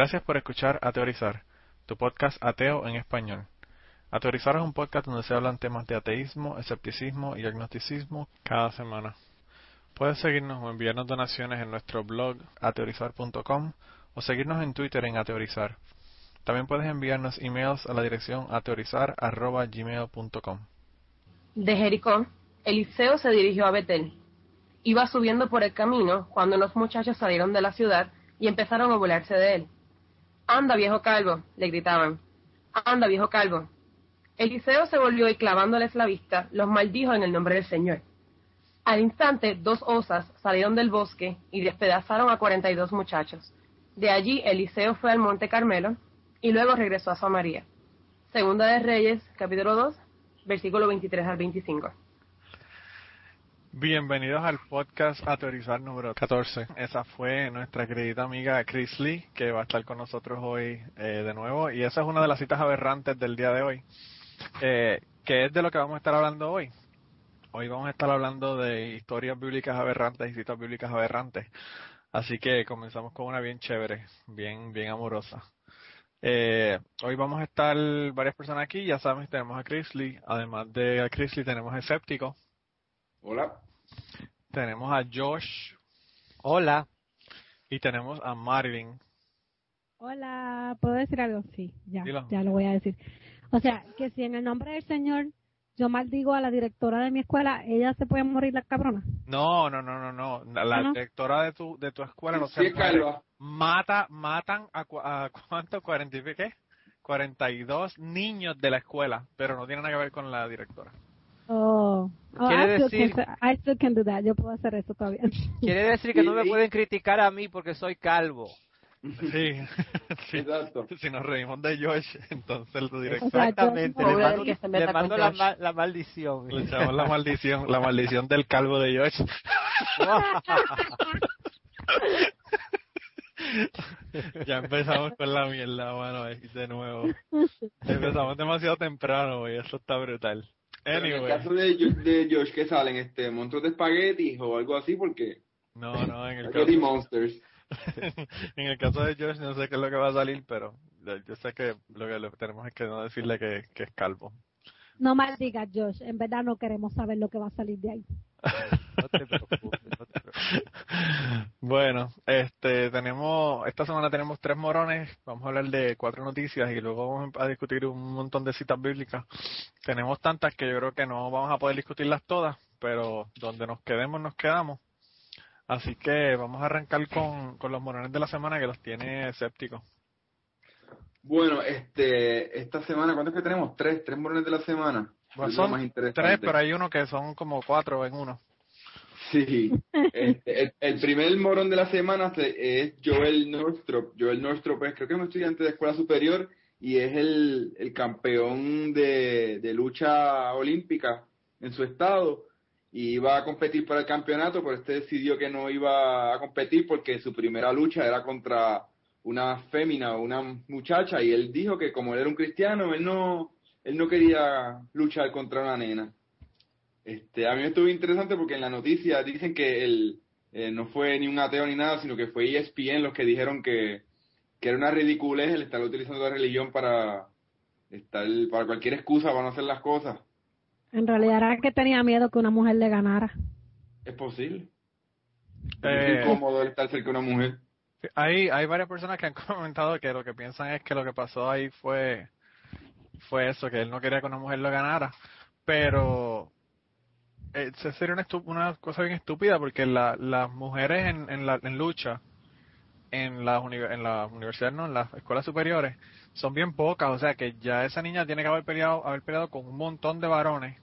Gracias por escuchar Ateorizar, tu podcast ateo en español. Ateorizar es un podcast donde se hablan temas de ateísmo, escepticismo y agnosticismo cada semana. Puedes seguirnos o enviarnos donaciones en nuestro blog ateorizar.com o seguirnos en Twitter en ateorizar. También puedes enviarnos emails a la dirección ateorizar.gmail.com. De Jericó, Eliseo se dirigió a Betel. Iba subiendo por el camino cuando los muchachos salieron de la ciudad y empezaron a burlarse de él. Anda, viejo calvo, le gritaban. Anda, viejo calvo. Eliseo se volvió y clavándoles la vista, los maldijo en el nombre del Señor. Al instante, dos osas salieron del bosque y despedazaron a cuarenta y dos muchachos. De allí, Eliseo fue al monte Carmelo y luego regresó a Samaria. Segunda de Reyes, capítulo 2, versículo 23 al 25. Bienvenidos al podcast Ateorizar número 14. Esa fue nuestra querida amiga Chris Lee, que va a estar con nosotros hoy eh, de nuevo. Y esa es una de las citas aberrantes del día de hoy, eh, que es de lo que vamos a estar hablando hoy. Hoy vamos a estar hablando de historias bíblicas aberrantes y citas bíblicas aberrantes. Así que comenzamos con una bien chévere, bien, bien amorosa. Eh, hoy vamos a estar varias personas aquí, ya saben, tenemos a Chris además de a Chris Lee tenemos a Escéptico. Hola. Tenemos a Josh. Hola. Y tenemos a Marvin. Hola, ¿puedo decir algo? Sí, ya, Dilo. ya lo voy a decir. O sea, que si en el nombre del Señor yo maldigo a la directora de mi escuela, ella se puede morir la cabrona. No, no, no, no, no. La Ah, ¿no? directora de tu, de tu escuela no Sí, se. Mata, matan a, a cuánto, cuarenta y qué? 42 niños de la escuela, pero no tiene nada que ver con la directora. Oh, oh Quiere I, still decir- can, I still can do that. Yo puedo hacer eso todavía. Quiere decir que no me Sí. pueden criticar a mí porque soy calvo. Sí, sí. Exacto. Si nos reímos de Josh, entonces el director O sea, yo- Exactamente. Le mando, que se meta le mando la, ma- la maldición. le echamos la maldición, la maldición del calvo de Josh. ya empezamos con la mierda, mano, de nuevo. Empezamos demasiado temprano, y eso está brutal. En el caso de, Jo- de Josh, ¿qué salen? Este, ¿Monstruos de espagueti o algo así? Porque no, no, en el caso, Monsters. en el caso de Josh no sé qué es lo que va a salir, pero yo sé que lo que lo que tenemos es que no decirle que, que es calvo. No maldigas, Josh. En verdad no queremos saber lo que va a salir de ahí. No te preocupes, no te preocupes. Bueno, este tenemos esta semana tenemos tres morones, vamos a hablar de cuatro noticias y luego vamos a discutir un montón de citas bíblicas. Tenemos tantas que yo creo que no vamos a poder discutirlas todas, pero donde nos quedemos nos quedamos. Así que vamos a arrancar con, con los morones de la semana que los tiene escépticos. Bueno, este, esta semana, ¿cuántos que tenemos? Tres, tres morones de la semana. Bueno, Es lo son más. Tres, pero hay uno que son como cuatro en uno. Sí. Este, el, el primer morón de la semana se- es Joel Northrop. Joel Northrop es, creo que es un estudiante de escuela superior y es el, el campeón de, de lucha olímpica en su estado. Y iba a competir para el campeonato, pero este decidió que no iba a competir porque su primera lucha era contra una fémina o una muchacha y él dijo que como él era un cristiano, él no, él no quería luchar contra una nena. Este, a mí me estuvo interesante porque en la noticia dicen que él eh, no fue ni un ateo ni nada, sino que fue ESPN los que dijeron que, que era una ridiculez el estar utilizando la religión para estar para cualquier excusa para no hacer las cosas. En realidad era que tenía miedo que una mujer le ganara. Es posible. Eh, es incómodo estar cerca de una mujer. Hay, hay varias personas que han comentado que lo que piensan es que lo que pasó ahí fue, fue eso, que él no quería que una mujer lo ganara. Pero eh, se sería una, una cosa bien estúpida porque la, las mujeres en, en, la, en lucha, en las, en las universidades, no, en las escuelas superiores, son bien pocas. O sea que ya esa niña tiene que haber peleado, haber peleado con un montón de varones.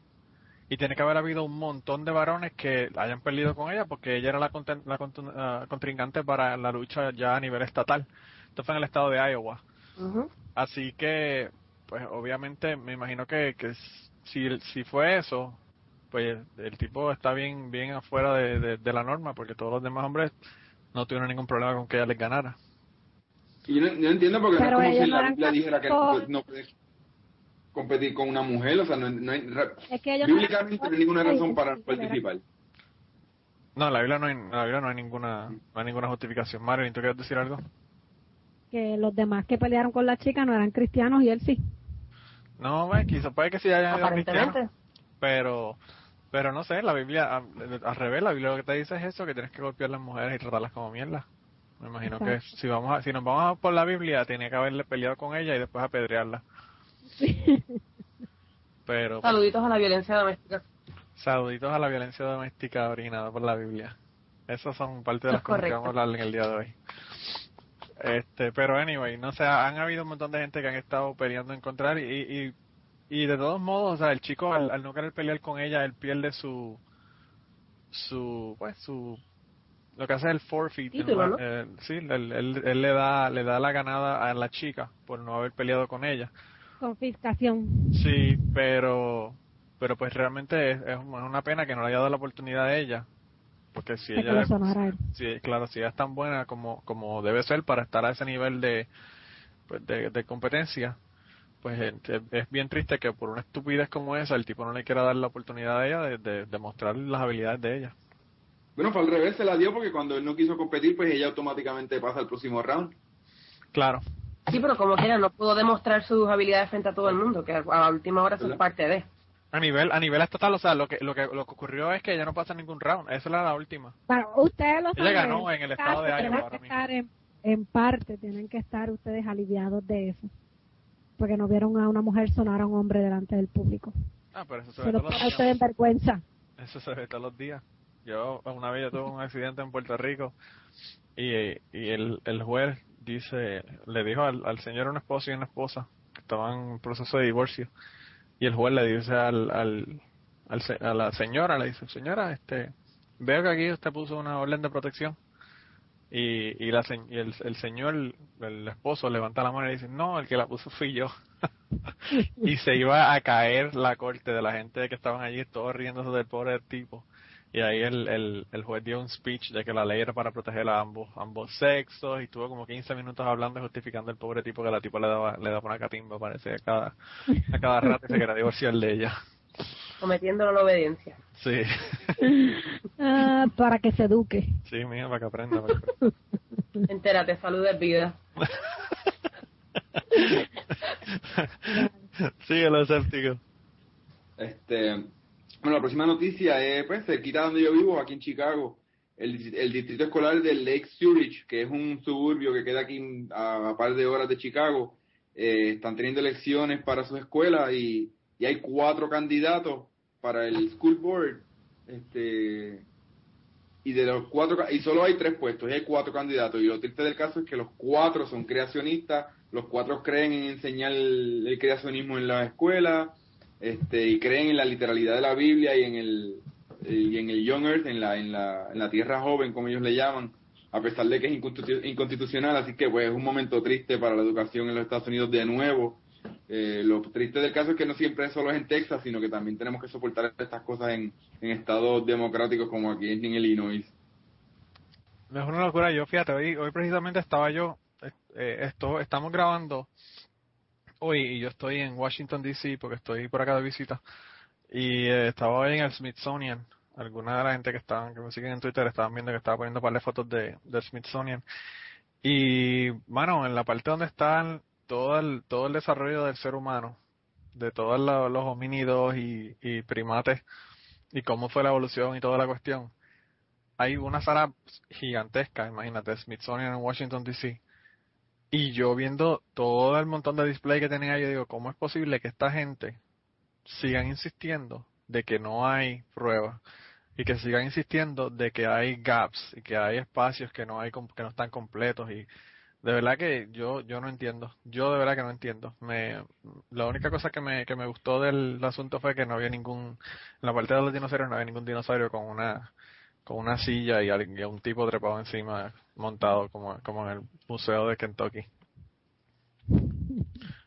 Y tiene que haber habido un montón de varones que hayan perdido con ella porque ella era la, conten- la ah, contrincante para la lucha ya a nivel estatal. Esto fue en el estado de Iowa. Así que, pues obviamente me imagino que, que si, si fue eso, pues el tipo está bien bien afuera de, de, de la norma porque todos los demás hombres no tuvieron ningún problema con que ella les ganara. Y yo no, yo no entiendo porque Pero no es como si no la Biblia dijera que no, puedes competir con una mujer, o sea, no, no hay, Es que bíblicamente no hay ninguna razón para participar. No, en la Biblia no hay, en la Biblia no hay ninguna no hay ninguna justificación. Marilyn, ¿tú quieres decir algo? que los demás que pelearon con la chica no eran cristianos y él sí. No, bueno, quizás puede que sí hayan sido cristianos, pero pero no sé, la Biblia, al revés, la Biblia lo que te dice es eso, que tienes que golpear a las mujeres y tratarlas como mierda. Me imagino que si vamos a, si nos vamos a por la Biblia, tiene que haberle peleado con ella y después apedrearla. Pero pues, Saluditos a la violencia doméstica. saluditos a la violencia doméstica orinada por la Biblia. Esas son parte de Es las cosas que vamos a hablar en el día de hoy. Este, pero anyway, no sé, han habido un montón de gente que han estado peleando en encontrar y, y, y de todos modos, o sea, el chico al, al no querer pelear con ella, él pierde su, su, pues, su, lo que hace es el forfeit. Título, ¿no? ¿no? Eh, sí, él, él, él le da, le da la ganada a la chica por no haber peleado con ella. Confiscación. Sí, pero pero pues realmente es, es una pena que no le haya dado la oportunidad a ella, porque si ella, él. sí, claro, si ella es tan buena como como debe ser para estar a ese nivel de pues, de, de competencia, pues es, es bien triste que por una estupidez como esa el tipo no le quiera dar la oportunidad a ella de, de, de mostrar las habilidades de ella. Bueno, fue al revés, se la dio porque cuando él no quiso competir, pues ella automáticamente pasa al próximo round. Claro, Sí, pero como quiera, no pudo demostrar sus habilidades frente a todo el mundo, que a la última hora es ¿Verdad? parte de. A nivel a nivel estatal, o sea, lo que lo que lo que ocurrió es que ella no pasa ningún round, esa era la última. Bueno, ustedes lo Ella saben. ganó en el estado de Iowa ahora mismo. en, en parte, tienen que estar ustedes aliviados de eso. Porque no vieron a una mujer sonar a un hombre delante del público. Ah, pero eso se ve Se todos los días. ustedes en vergüenza. Eso se ve todos los días. Yo una vez yo tuve un accidente en Puerto Rico y, y el, el juez dice, le dijo al, al señor un esposo y una esposa que estaban en proceso de divorcio y el juez le dice al, al, a la señora, le dice, señora, este, veo que aquí usted puso una orden de protección y, y, la, y el, el señor, el esposo levanta la mano y dice, no, el que la puso fui yo. y se iba a caer la corte de la gente que estaban allí, todos riéndose del pobre tipo. Y ahí el, el, el juez dio un speech de que la ley era para proteger a ambos ambos sexos y estuvo como 15 minutos hablando y justificando al pobre tipo que la tipo le daba le daba una catimba parece a cada a cada rato y se quería divorciar de ella. Sometiéndolo a la obediencia. Sí. Ah, para que se eduque. Sí, mija, para que aprenda. para que aprenda. Entérate, salud de vida. Síguelo, escéptico. Este, bueno, la próxima noticia es, pues, cerquita donde yo vivo, aquí en Chicago, el, el distrito escolar de Lake Zurich, que es un suburbio que queda aquí a, a par de horas de Chicago, eh, están teniendo elecciones para sus escuelas y, y hay cuatro candidatos para el school board, este, y de los cuatro, y solo hay tres puestos, y hay cuatro candidatos, y lo triste del caso es que los cuatro son creacionistas, los cuatro creen en enseñar el creacionismo en la escuela, este, y creen en la literalidad de la Biblia y en el y en el Young Earth, en la, en la, en la tierra joven, como ellos le llaman, a pesar de que es inconstitu- inconstitucional, así que pues es un momento triste para la educación en los Estados Unidos de nuevo. Eh, lo triste del caso es que no siempre solo es en Texas, sino que también tenemos que soportar estas cosas en, en estados democráticos como aquí en Illinois. Es una locura. Yo, fíjate, hoy, hoy precisamente estaba yo, eh, esto, estamos grabando hoy y yo estoy en Washington, D.C. porque estoy por acá de visita. Y eh, estaba hoy en el Smithsonian. Alguna de la gente que estaban, que me siguen en Twitter estaban viendo que estaba poniendo par de fotos de, del Smithsonian. Y, bueno, en la parte donde están todo el, todo el desarrollo del ser humano, de todos lo- los homínidos y, y primates, y cómo fue la evolución y toda la cuestión, hay una sala gigantesca, imagínate, Smithsonian en Washington DC. Y yo viendo todo el montón de display que tenía, yo digo, ¿cómo es posible que esta gente sigan insistiendo de que no hay pruebas y que sigan insistiendo de que hay gaps y que hay espacios que no hay que no están completos y de verdad que yo yo no entiendo. Yo de verdad que no entiendo. Me la única cosa que me que me gustó del asunto fue que no había ningún en la parte de los dinosaurios no había ningún dinosaurio con una con una silla y, y un tipo trepado encima montado como, como en el museo de Kentucky.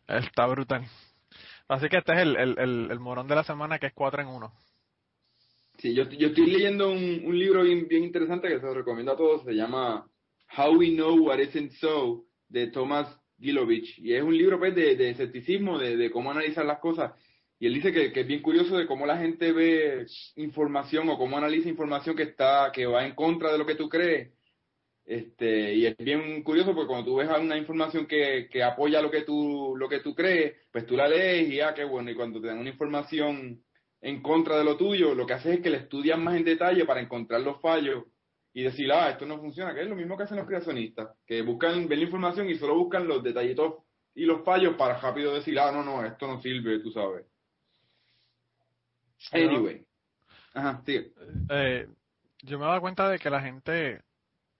Está brutal. Así que este es el, el, el, el morón de la semana que es 4 en 1. Sí, yo, yo estoy leyendo un, un libro bien, bien interesante que se lo recomiendo a todos, se llama How We Know What Isn't So, de Thomas Gilovich, y es un libro pues de, de escepticismo, de, de cómo analizar las cosas, y él dice que, que es bien curioso de cómo la gente ve información o cómo analiza información que está, que va en contra de lo que tú crees, Este, y es bien curioso porque cuando tú ves una información que, que apoya lo que tú lo que tú crees, pues tú la lees y ah, qué bueno, y cuando te dan una información en contra de lo tuyo, lo que haces es que le estudias más en detalle para encontrar los fallos y decir, ah, esto no funciona, que es lo mismo que hacen los creacionistas, que buscan ver la información y solo buscan los detallitos y los fallos para rápido decir, ah, no, no, esto no sirve, tú sabes. Anyway. Ajá, sigue. Eh, yo me he dado cuenta de que la gente,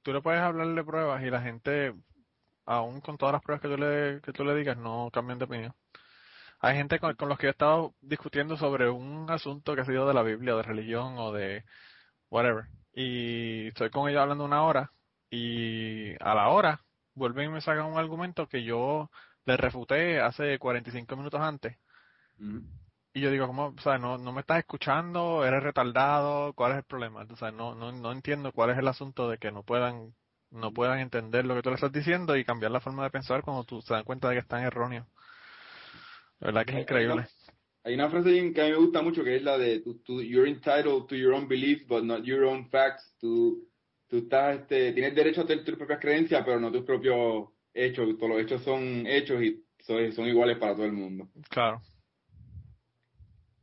tú le puedes hablar de pruebas y la gente, aún con todas las pruebas que tú le, que tú le digas, no cambian de opinión. Hay gente con, con los que he estado discutiendo sobre un asunto que ha sido de la Biblia, de religión o de whatever. Y estoy con ellos hablando una hora y a la hora vuelven y me sacan un argumento que yo les refuté hace 45 minutos antes. Ujú. Y yo digo, ¿cómo? O sea, no, no me estás escuchando, eres retardado, ¿cuál es el problema? O sea, no, no, no entiendo cuál es el asunto de que no puedan, no puedan entender lo que tú le estás diciendo y cambiar la forma de pensar cuando tú se dan cuenta de que están erróneos. La verdad que es increíble. Hay una frase que a mí me gusta mucho que es la de you're entitled to your own beliefs but not your own facts. Tú, tú estás, este, tienes derecho a tener tus propias creencias pero no tus propios hechos. Todos los hechos son hechos y son, son iguales para todo el mundo. Claro.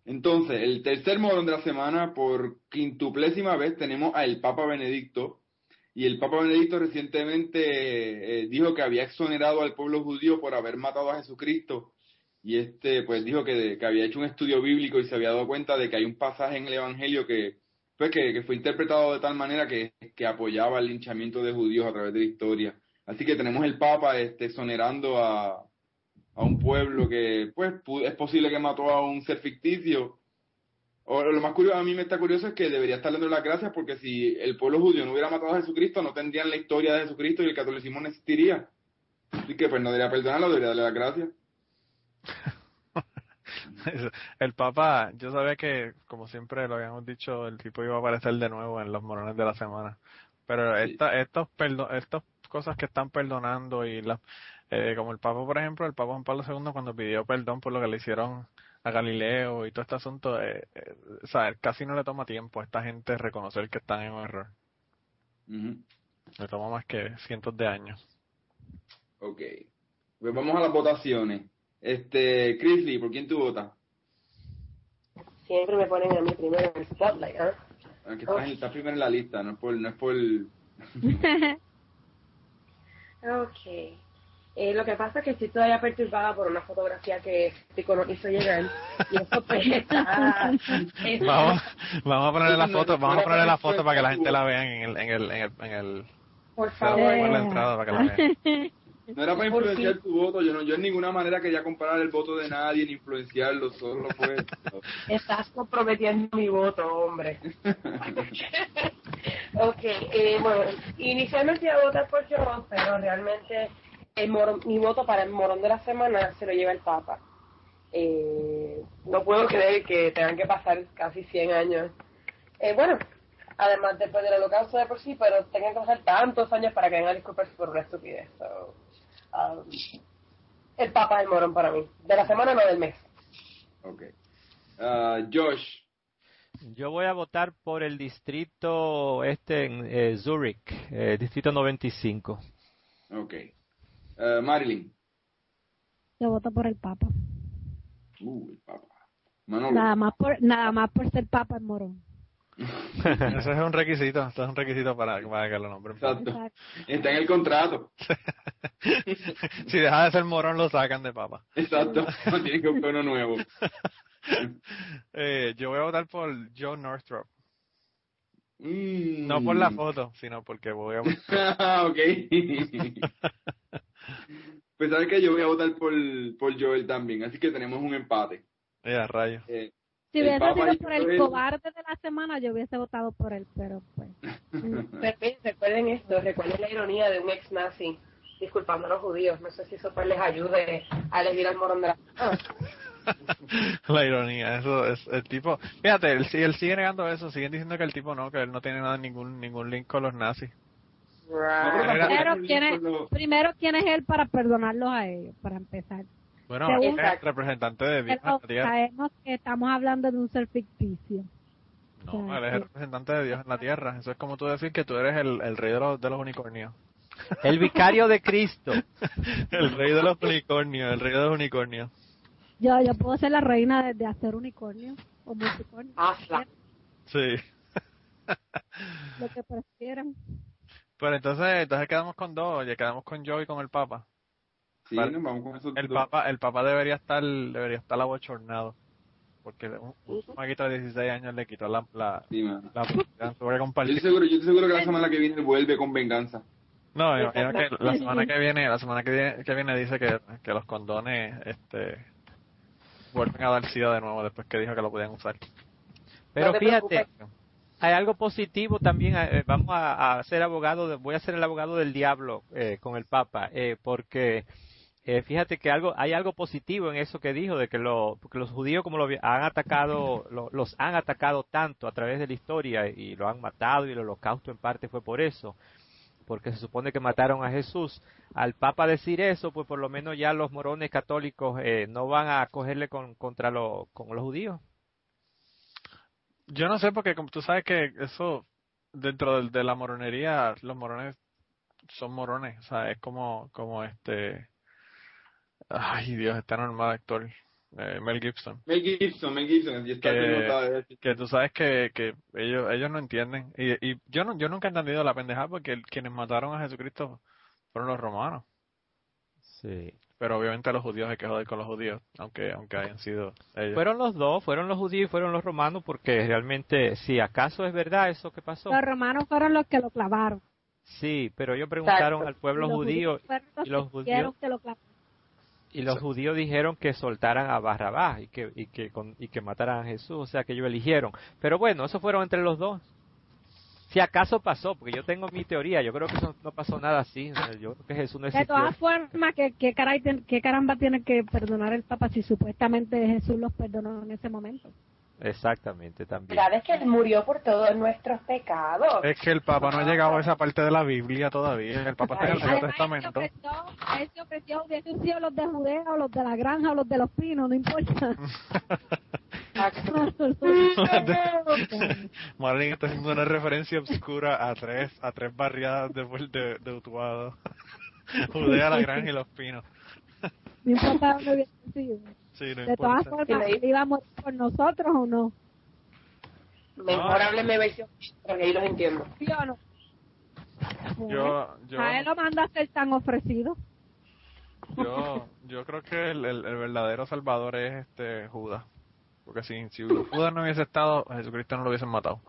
Entonces, el tercer morón de la semana, por quintuplésima vez, tenemos al Papa Benedicto. Y el Papa Benedicto recientemente eh, dijo que había exonerado al pueblo judío por haber matado a Jesucristo. Y este, pues dijo que, que había hecho un estudio bíblico y se había dado cuenta de que hay un pasaje en el Evangelio que, pues, que, fue interpretado de tal manera que, que apoyaba el linchamiento de judíos a través de la historia. Así que tenemos el Papa este, exonerando a, a un pueblo que, pues, pu- es posible que mató a un ser ficticio. O lo más curioso, a mí me está curioso es que debería estar dando las gracias porque si el pueblo judío no hubiera matado a Jesucristo, no tendrían la historia de Jesucristo y el catolicismo no existiría. Así que, pues, no debería perdonarlo, debería darle las gracias. El Papa, yo sabía que, como siempre lo habíamos dicho, el tipo iba a aparecer de nuevo en los morones de la semana. Pero Sí. esta, estos perdo, estas cosas que están perdonando y las, eh, como el Papa, por ejemplo, el Papa Juan Pablo II cuando pidió perdón por lo que le hicieron a Galileo y todo este asunto, eh, eh, o sea, casi no le toma tiempo a esta gente reconocer que están en un error. Ujú. Le toma más que cientos de años. Ok. Pues vamos a las votaciones. Este, Chrisley, ¿por quién tú votas? Siempre me ponen a mí primero en el spotlight, ¿ah? Aunque estás, en- estás primero en la lista, no es por, no es por, Ok. Eh, lo que pasa es que estoy todavía perturbada por una fotografía que Pico nos hizo llegar. Y eso pues está... está- Vamos, vamos a ponerle la foto, vamos a ponerle la foto para que la gente la vea en el, en el, en el, en el, Por favor. poner en la entrada para que la vean. No era para influenciar tu voto, yo no, yo en ninguna manera quería comparar el voto de nadie ni influenciarlo, solo fue. Estás comprometiendo mi voto, hombre. ok, eh, bueno, inicialmente iba a votar por John, pero realmente el morón- mi voto para el morón de la semana se lo lleva el Papa. Eh, no puedo creer que tengan que pasar casi 100 años. Eh, bueno, además después del holocausto de por sí, pero tengan que pasar tantos años para que vengan a disculparse por una estupidez. So, um, el Papa es el morón para mí. De la semana, no del mes. Ok. Ah, Josh, Yo voy a votar por el distrito este en eh, Zurich, eh, distrito 95. ok. Ah, Marilyn, Yo voto por el Papa. uh, el Papa. Manolo, Nada más por, nada más por ser Papa en morón. Ese es un requisito, eso es un requisito para, para que lo nombren. exacto. Exacto. Está en el contrato, si deja de ser morón, lo sacan de papa. exacto. No tiene que buscar uno nuevo. Eh, yo voy a votar por Joe Northrop. Mm. No por la foto, sino porque voy a... Ah, ok. Pues sabes que yo voy a votar por, por Joel también, así que tenemos un empate. Ya, rayo. Eh, Si hubiese sido por el Joel. cobarde de la semana, yo hubiese votado por él, pero pues. Recuerden, esto, recuerden la ironía de un ex nazi disculpando a los judíos. No sé si eso pues les ayude a elegir al morón de la. Ah, La ironía, eso es el tipo. Fíjate, él, si- él sigue negando eso, siguen diciendo que el tipo no, que él no tiene nada, ningún ningún link con los nazis. Right. Primero, ¿quién es, lo- primero, ¿quién es él para perdonarlos a ellos, para empezar? Bueno, Según- es el representante de Dios en la tierra. sabemos que estamos hablando de un ser ficticio. No, sea, él es el representante de Dios en la tierra. Eso es como tú decir que tú eres el, el rey de los, de los unicornios. El vicario de Cristo. el rey de los unicornios, el rey de los unicornios. yo, yo puedo ser la reina de, de hacer unicornio o multicornio. Hazla. Sí. Lo que prefieran. Pero entonces, entonces quedamos con dos, ya quedamos con Joe y con el Papa. Sí, Vale. nos vamos con esos El dos. Papa, el Papa debería estar, debería estar abochornado. Porque un, un maguito de 16 años le quitó la, la, Sí, la Yo estoy compartir. seguro, yo estoy seguro que la semana que viene vuelve con venganza. No, me imagino que la semana que viene, la semana que viene, que viene dice que, que los condones, este, vuelven a dar sida de nuevo después que dijo que lo podían usar. Pero No fíjate, preocupes. Hay algo positivo también. eh, vamos a, ser abogado, de- voy a ser el abogado del diablo eh, con el Papa, eh, porque eh, fíjate que algo, hay algo positivo en eso que dijo, de que, lo, los judíos como lo han atacado, lo- los han atacado tanto a través de la historia y lo han matado y el holocausto en parte fue por eso, porque se supone que mataron a Jesús. Al Papa decir eso, pues por lo menos ya los morones católicos eh, no van a cogerle con, contra con los judíos. Yo no sé porque como tú sabes que eso, dentro de, la moronería, los morones son morones, o sea, es como, como este, ay Dios, este normal actor, eh, Mel Gibson. Mel Gibson, Mel Gibson, y está Que- que tú sabes que, que ellos ellos no entienden y, y yo no yo nunca he entendido la pendejada porque el- quienes mataron a Jesucristo fueron los romanos Sí. Pero obviamente los judíos hay que joder con los judíos aunque aunque hayan sido ellos Fueron los dos, fueron los judíos y fueron los romanos, porque realmente, si acaso es verdad eso que pasó, Los romanos fueron los que lo clavaron. sí, pero ellos preguntaron Exacto. al pueblo Y los judío y los judíos- que lo y los judíos dijeron que soltaran a Barrabás y que y que con- y que mataran a Jesús, o sea que ellos eligieron. Pero bueno, eso fueron entre los dos. Si acaso pasó, porque yo tengo mi teoría, yo creo que eso no pasó nada así, yo creo que Jesús no De existió. todas formas, ¿qué, qué, caray, qué caramba tiene que perdonar el Papa si supuestamente Jesús los perdonó en ese momento? Exactamente, también. ¿Sabes que Él murió por todos nuestros pecados? es que el Papa no ha llegado a esa parte de la Biblia todavía el Papa está en el Nuevo Además, él se Testamento ofreció, él se ofreció, hubiesen sido los de Judea o los de la granja o los de los pinos, no importa. Marlene está haciendo una referencia obscura a tres a tres barriadas de, de, de Utuado Judea, la Granja y los Pinos no importa dónde hubiesen sido. sí, no De todas formas, él iba a morir por nosotros o no. Mejor hábleme versión, porque ahí los entiendo. ¿Sí o no? yo yo A él lo manda a ser tan ofrecido. Yo, yo creo que el, el, el verdadero salvador es este Judas. Porque si, si Judas no hubiese estado, a Jesucristo no lo hubiesen matado.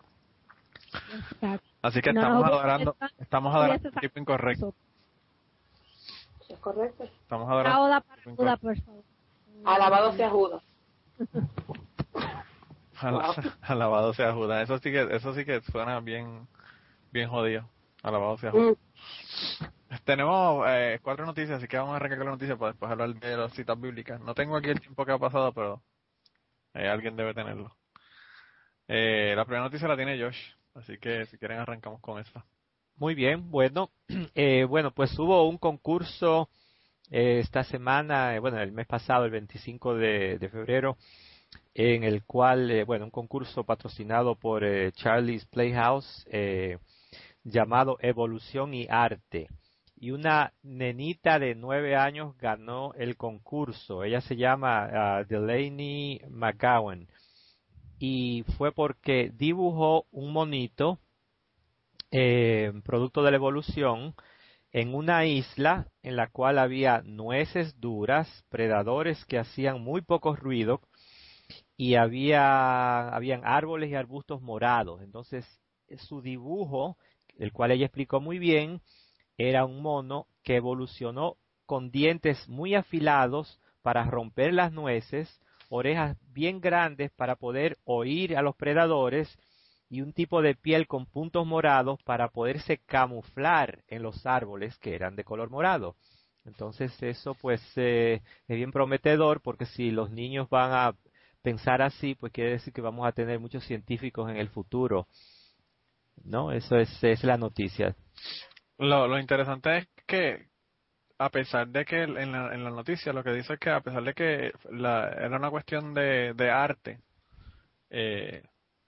Exacto. Así que No, estamos no, adorando, estamos adorando al tipo incorrecto. ¿Es correcto? Estamos adorando. oda para por favor. Alabado sea Judas. Ala- Alabado sea Judas. Eso sí que, eso sí que suena bien, bien jodido. Alabado sea Judas. Mm, Tenemos eh, cuatro noticias, así que vamos a arrancar con las noticias para después hablar de las citas bíblicas. No tengo aquí el tiempo que ha pasado, pero alguien debe tenerlo. Eh, la primera noticia la tiene Josh, así que si quieren arrancamos con esa. Muy bien, bueno, eh, bueno, pues hubo un concurso eh, esta semana, eh, bueno, el mes pasado, el 25 de, de febrero, en el cual, eh, bueno, un concurso patrocinado por Charlie's Playhouse llamado Evolución y Arte. Y una nenita de nueve años ganó el concurso. Ella se llama ah, Delaney McGowan. Y fue porque dibujó un monito eh, producto de la evolución, en una isla en la cual había nueces duras, predadores que hacían muy poco ruido y había habían árboles y arbustos morados. Entonces, su dibujo, el cual ella explicó muy bien, era un mono que evolucionó con dientes muy afilados para romper las nueces, orejas bien grandes para poder oír a los predadores y un tipo de piel con puntos morados para poderse camuflar en los árboles que eran de color morado. Entonces eso pues eh, es bien prometedor porque si los niños van a pensar así, pues quiere decir que vamos a tener muchos científicos en el futuro. ¿No? Eso es, es la noticia. Lo, lo interesante es que, a pesar de que en la, en la noticia lo que dice es que a pesar de que la, era una cuestión de, de arte, eh,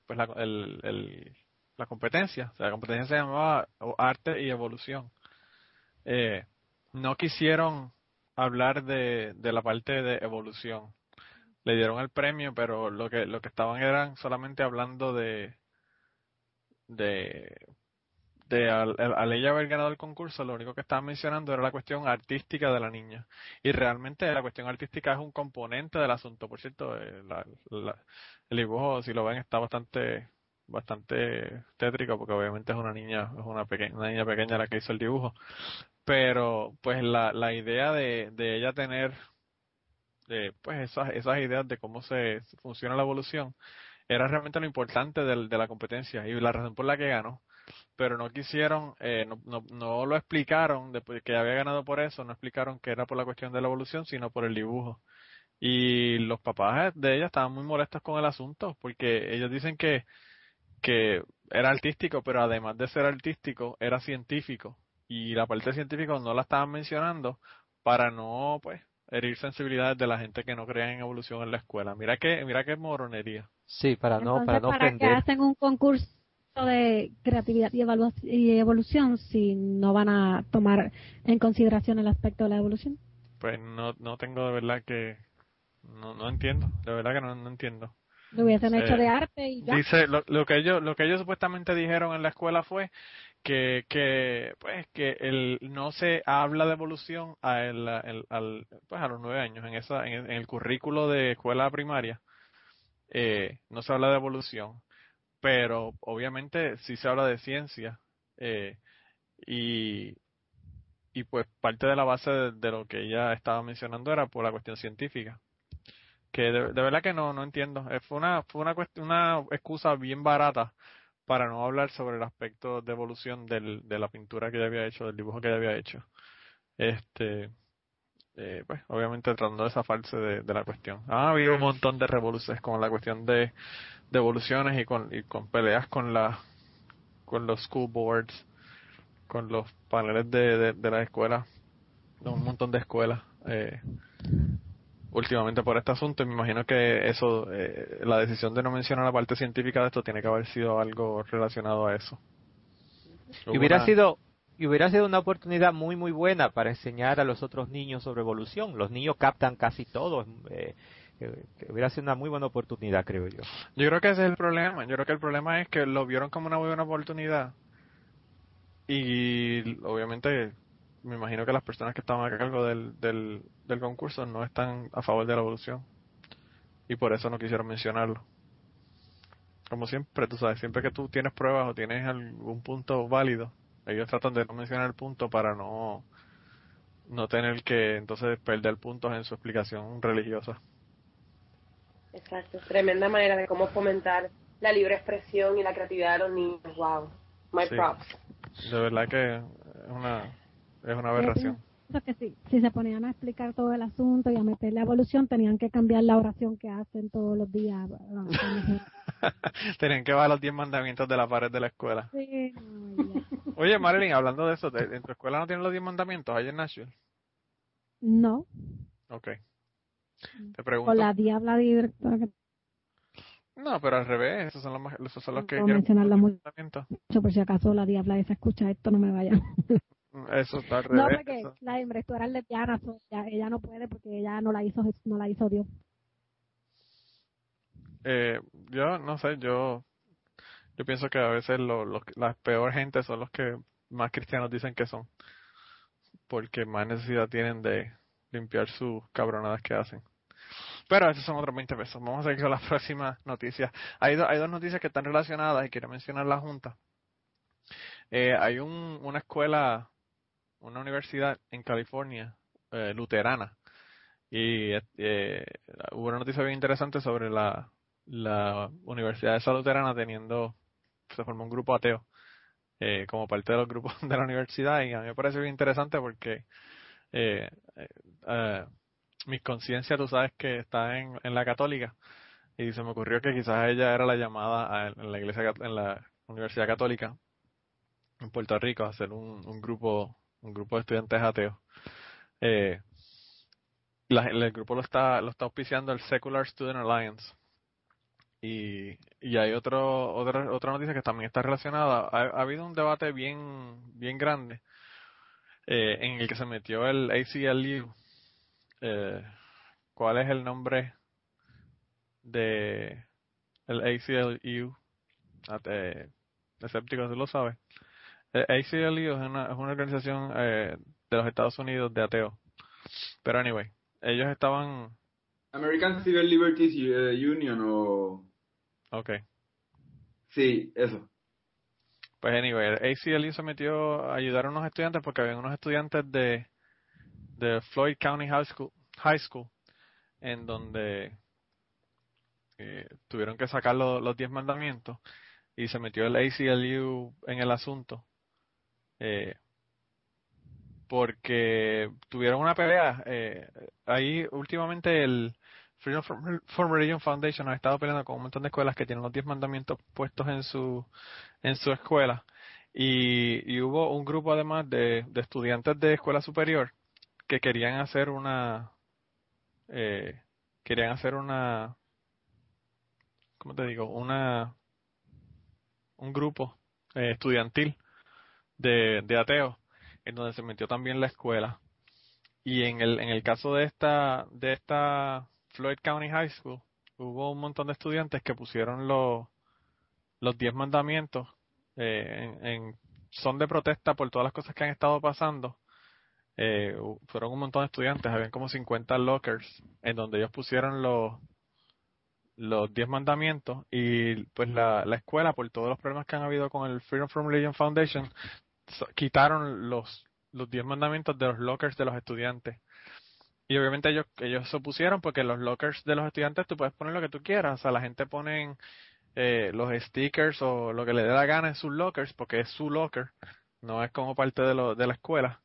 pues la, el, el, la competencia, la competencia se llamaba arte y evolución. Eh, no quisieron hablar de, de la parte de evolución. Le dieron el premio, pero lo que lo que estaban eran solamente hablando de de de al, al, ella haber ganado el concurso, lo único que estaban mencionando era la cuestión artística de la niña. Y realmente la cuestión artística es un componente del asunto. Por cierto, eh, el dibujo, si lo ven, está bastante bastante tétrico porque obviamente es una niña es una pequeña una niña pequeña la que hizo el dibujo pero pues la, la idea de, de ella tener eh, pues esas esas ideas de cómo se funciona la evolución era realmente lo importante de, de la competencia y la razón por la que ganó pero no quisieron, eh, no, no, no, lo explicaron, después que había ganado por eso, no explicaron que era por la cuestión de la evolución, sino por el dibujo. Y los papás de ella estaban muy molestos con el asunto, porque ellos dicen que, que era artístico, pero además de ser artístico, era científico. Y la parte científica no la estaban mencionando para no, pues, herir sensibilidades de la gente que no cree en evolución en la escuela. Mira que, mira qué moronería. Sí, para no, Entonces, para no ¿para ofender. qué hacen un concurso de creatividad y, y evolución si no van a tomar en consideración el aspecto de la evolución? Pues no, no tengo de verdad que, no, no entiendo, de verdad que no, no entiendo. Lo hubiesen hecho de arte y ya. Dice, lo, lo que ellos, lo que ellos supuestamente dijeron en la escuela fue que, que, pues, que el, no se habla de evolución a, el, el- al, pues, a los nueve años, en esa, en, en el currículo de escuela primaria, eh, no se habla de evolución, pero obviamente sí se habla de ciencia, eh, y, y pues parte de la base de, lo que ella estaba mencionando era por la cuestión científica que de, verdad que no no entiendo. Eh, fue una fue una una excusa bien barata para no hablar sobre el aspecto de evolución del, de la pintura que ella había hecho del dibujo que ella había hecho. Este eh, pues obviamente tratando de zafarse de, de la cuestión. Ha habido un montón de revoluciones con la cuestión de, de evoluciones y con y con peleas con la con los school boards con los paneles de, de, de la escuela de un montón de escuelas eh, últimamente por este asunto y me imagino que eso eh, la decisión de no mencionar la parte científica de esto tiene que haber sido algo relacionado a eso Y hubiera Una- sido y hubiera sido una oportunidad muy muy buena para enseñar a los otros niños sobre evolución. Los niños captan casi todo. eh, eh, hubiera sido una muy buena oportunidad, creo yo. Yo creo que ese es el problema. Yo creo que el problema es que lo vieron como una muy buena oportunidad. Y obviamente me imagino que las personas que estaban a cargo del, del, del concurso no están a favor de la evolución. Y por eso no quisieron mencionarlo. Como siempre, tú sabes, siempre que tú tienes pruebas o tienes algún punto válido, ellos tratan de no mencionar el punto para no no tener que entonces perder puntos en su explicación religiosa. Exacto, tremenda manera de cómo fomentar la libre expresión y la creatividad de los niños. Wow, my Sí. props. De verdad que es una es una aberración. Que sí, si se ponían a explicar todo el asunto y a meterle evolución, tenían que cambiar la oración que hacen todos los días. Tenían que bajar los 10 mandamientos de la pared de la escuela. Sí. Oye, Marilyn, hablando de eso, ¿de- ¿en tu escuela no tienen los 10 mandamientos allá en Nashville? no, Ok. Te o pregunto. la diabla directora que No, pero al revés, esos son los, esos son los que No mencionarla mucho. 10 mandamientos. Yo, por si acaso la diabla esa escucha esto, no me vaya. Eso está al No, revés. porque eso. la directora es lesbiana, so, ella, ella no puede porque ella no la hizo no la hizo Dios. Eh, yo no sé, yo yo pienso que a veces lo, los- las peor gente son los que más cristianos dicen que son. Porque más necesidad tienen de limpiar sus cabronadas que hacen. Pero esos son otros 20 pesos. Vamos a seguir con la próxima noticia. Hay, do- hay dos noticias que están relacionadas y quiero mencionar la junta. Eh, hay un, una escuela, una universidad en California, eh, luterana, y eh, hubo una noticia bien interesante sobre la, Universidad de esa luterana teniendo, se formó un grupo ateo eh, como parte de los grupos de la universidad y a mí me parece bien interesante porque eh, eh, mi conciencia, tú sabes que está en, la católica y se me ocurrió que quizás ella era la llamada a- en la iglesia universidad católica en Puerto Rico a hacer un, un grupo un grupo de estudiantes ateos eh, la- el grupo lo está lo está auspiciando el Secular Student Alliance Y, y hay otro, otra, otra noticia que también está relacionada. Ha, ha habido un debate bien, bien grande eh, en el que se metió el ACLU. Eh, ¿Cuál es el nombre de el ACLU? Eh, escéptico, tú lo sabes. El ACLU es una, es una organización eh, de los Estados Unidos de ateos. Pero anyway, ellos estaban... American Civil Liberties eh, Union o... Ok. Sí, eso. Pues anyway, el ACLU se metió a ayudar a unos estudiantes porque había unos estudiantes de, de Floyd County High School, High School en donde eh, tuvieron que sacar lo- los 10 mandamientos y se metió el ACLU en el asunto eh, porque tuvieron una pelea. Eh, ahí últimamente el Freedom from Religion Foundation ha estado peleando con un montón de escuelas que tienen los 10 mandamientos puestos en su, en su escuela. Y, hubo un grupo además de, de estudiantes de escuela superior que querían hacer una, eh, querían hacer una, ¿cómo te digo? Una, un grupo eh, estudiantil de, de ateos, en donde se metió también la escuela. Y en el, en el caso de esta, de esta Floyd County High School, hubo un montón de estudiantes que pusieron los, los 10 mandamientos eh, en son de protesta por todas las cosas que han estado pasando. Eh, fueron un montón de estudiantes, habían como 50 lockers en donde ellos pusieron los los 10 mandamientos y pues la, la escuela por todos los problemas que han habido con el Freedom from Religion Foundation quitaron los los 10 mandamientos de los lockers de los estudiantes. Y obviamente ellos, ellos se opusieron porque los lockers de los estudiantes tú puedes poner lo que tú quieras. O sea, la gente pone eh, los stickers o lo que le dé la gana en sus lockers porque es su locker, no es como parte de, lo, de la escuela.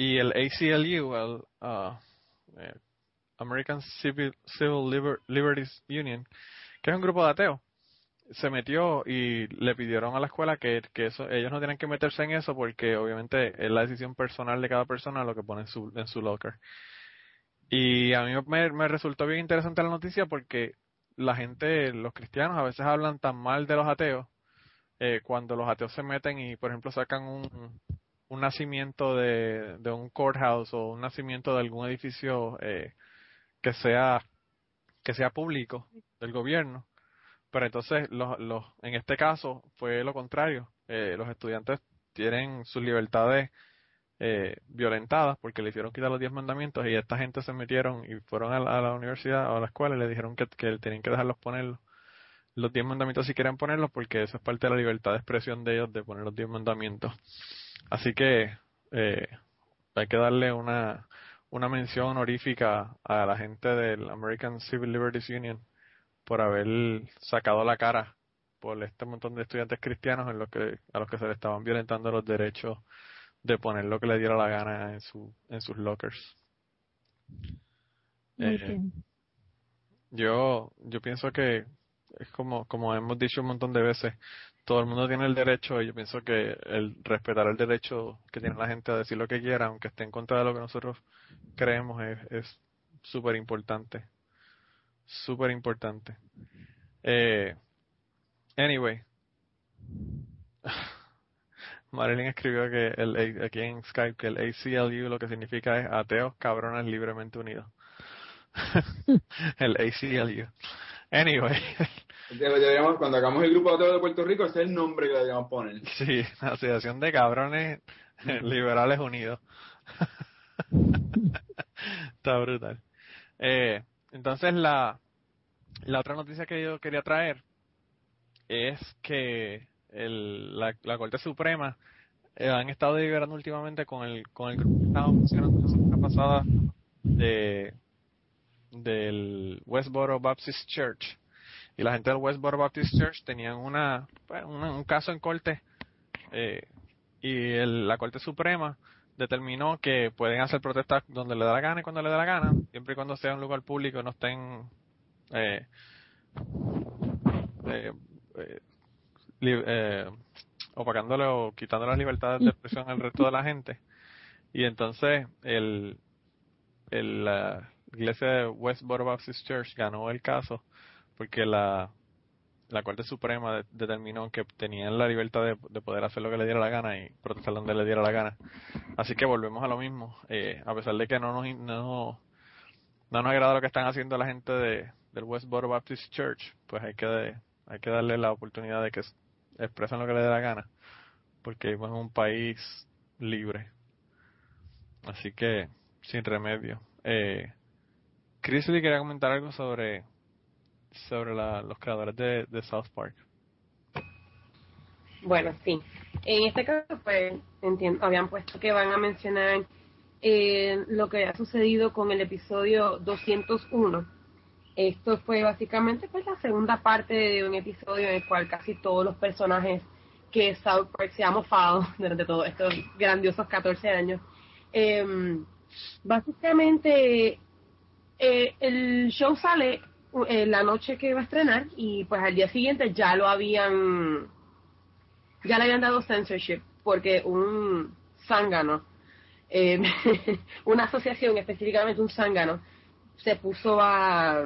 Y el ACLU, el uh, eh, American Civil, Civil Liber- Liberties Union, que es un grupo de ateos, se metió y le pidieron a la escuela que, que eso, ellos no tienen que meterse en eso porque obviamente es la decisión personal de cada persona lo que pone en su, en su locker. Y a mí me, me resultó bien interesante la noticia porque la gente, los cristianos a veces hablan tan mal de los ateos eh, cuando los ateos se meten y por ejemplo sacan un, un nacimiento de, de un courthouse o un nacimiento de algún edificio eh, que sea que sea público del gobierno. Pero entonces los, los en este caso fue lo contrario. Eh, los estudiantes tienen sus libertades eh, violentadas porque le hicieron quitar los diez mandamientos y esta gente se metieron y fueron a la, a la universidad o a la escuela y le dijeron que, que tenían que dejarlos ponerlos los diez mandamientos si quieren ponerlos porque eso es parte de la libertad de expresión de ellos de poner los diez mandamientos así que eh, hay que darle una una mención honorífica a la gente del American Civil Liberties Union por haber sacado la cara por este montón de estudiantes cristianos en los que a los que se le estaban violentando los derechos de poner lo que le diera la gana en su en sus lockers. Eh. Yo yo pienso que es como como hemos dicho un montón de veces, todo el mundo tiene el derecho y yo pienso que el respetar el derecho que tiene la gente a decir lo que quiera, aunque esté en contra de lo que nosotros creemos es súper importante. Súper importante. Eh, anyway. Marilyn escribió que el, aquí en Skype que el ACLU lo que significa es ateos cabrones libremente unidos. el ACLU. Anyway, Deberíamos, cuando hagamos el grupo de de Puerto Rico, ese es el nombre que le deberíamos poner. sí, Asociación de Cabrones Liberales Unidos. Está brutal. Eh, entonces la, la otra noticia que yo quería traer es que el, la, la Corte Suprema eh, han estado deliberando últimamente con el con el grupo que estábamos mencionando la semana pasada de del Westboro Baptist Church y la gente del Westboro Baptist Church tenían una, pues, una- un caso en corte eh, y la Corte Suprema determinó que pueden hacer protestas donde le da la gana y cuando le da la gana, siempre y cuando sea un lugar público no estén eh, eh, eh, eh, opacándole o quitando las libertades de expresión al resto de la gente. Y entonces el, el, la iglesia de Westboro Baptist Church ganó el caso porque la, la Corte Suprema de- determinó que tenían la libertad de, de poder hacer lo que le diera la gana y protestar donde le diera la gana. Así que volvemos a lo mismo. Eh, a pesar de que no nos, no, no nos agrada lo que están haciendo la gente de, del Westboro Baptist Church, pues hay que, hay que darle la oportunidad de que expresen lo que le dé la gana. Porque en un país libre. Así que, sin remedio. Eh, Chris Lee quería comentar algo sobre sobre la- los creadores de, South Park. Bueno, sí. En este caso, pues, entiendo, habían puesto que van a mencionar eh, lo que ha sucedido con el episodio 201. Esto fue básicamente pues la segunda parte de un episodio en el cual casi todos los personajes que South Park se ha mofado durante todos estos grandiosos 14 años. em, básicamente, eh, el show sale la noche que va a estrenar y pues al día siguiente ya lo habían ya le habían dado censorship porque un zángano eh, una asociación específicamente un zángano se puso a,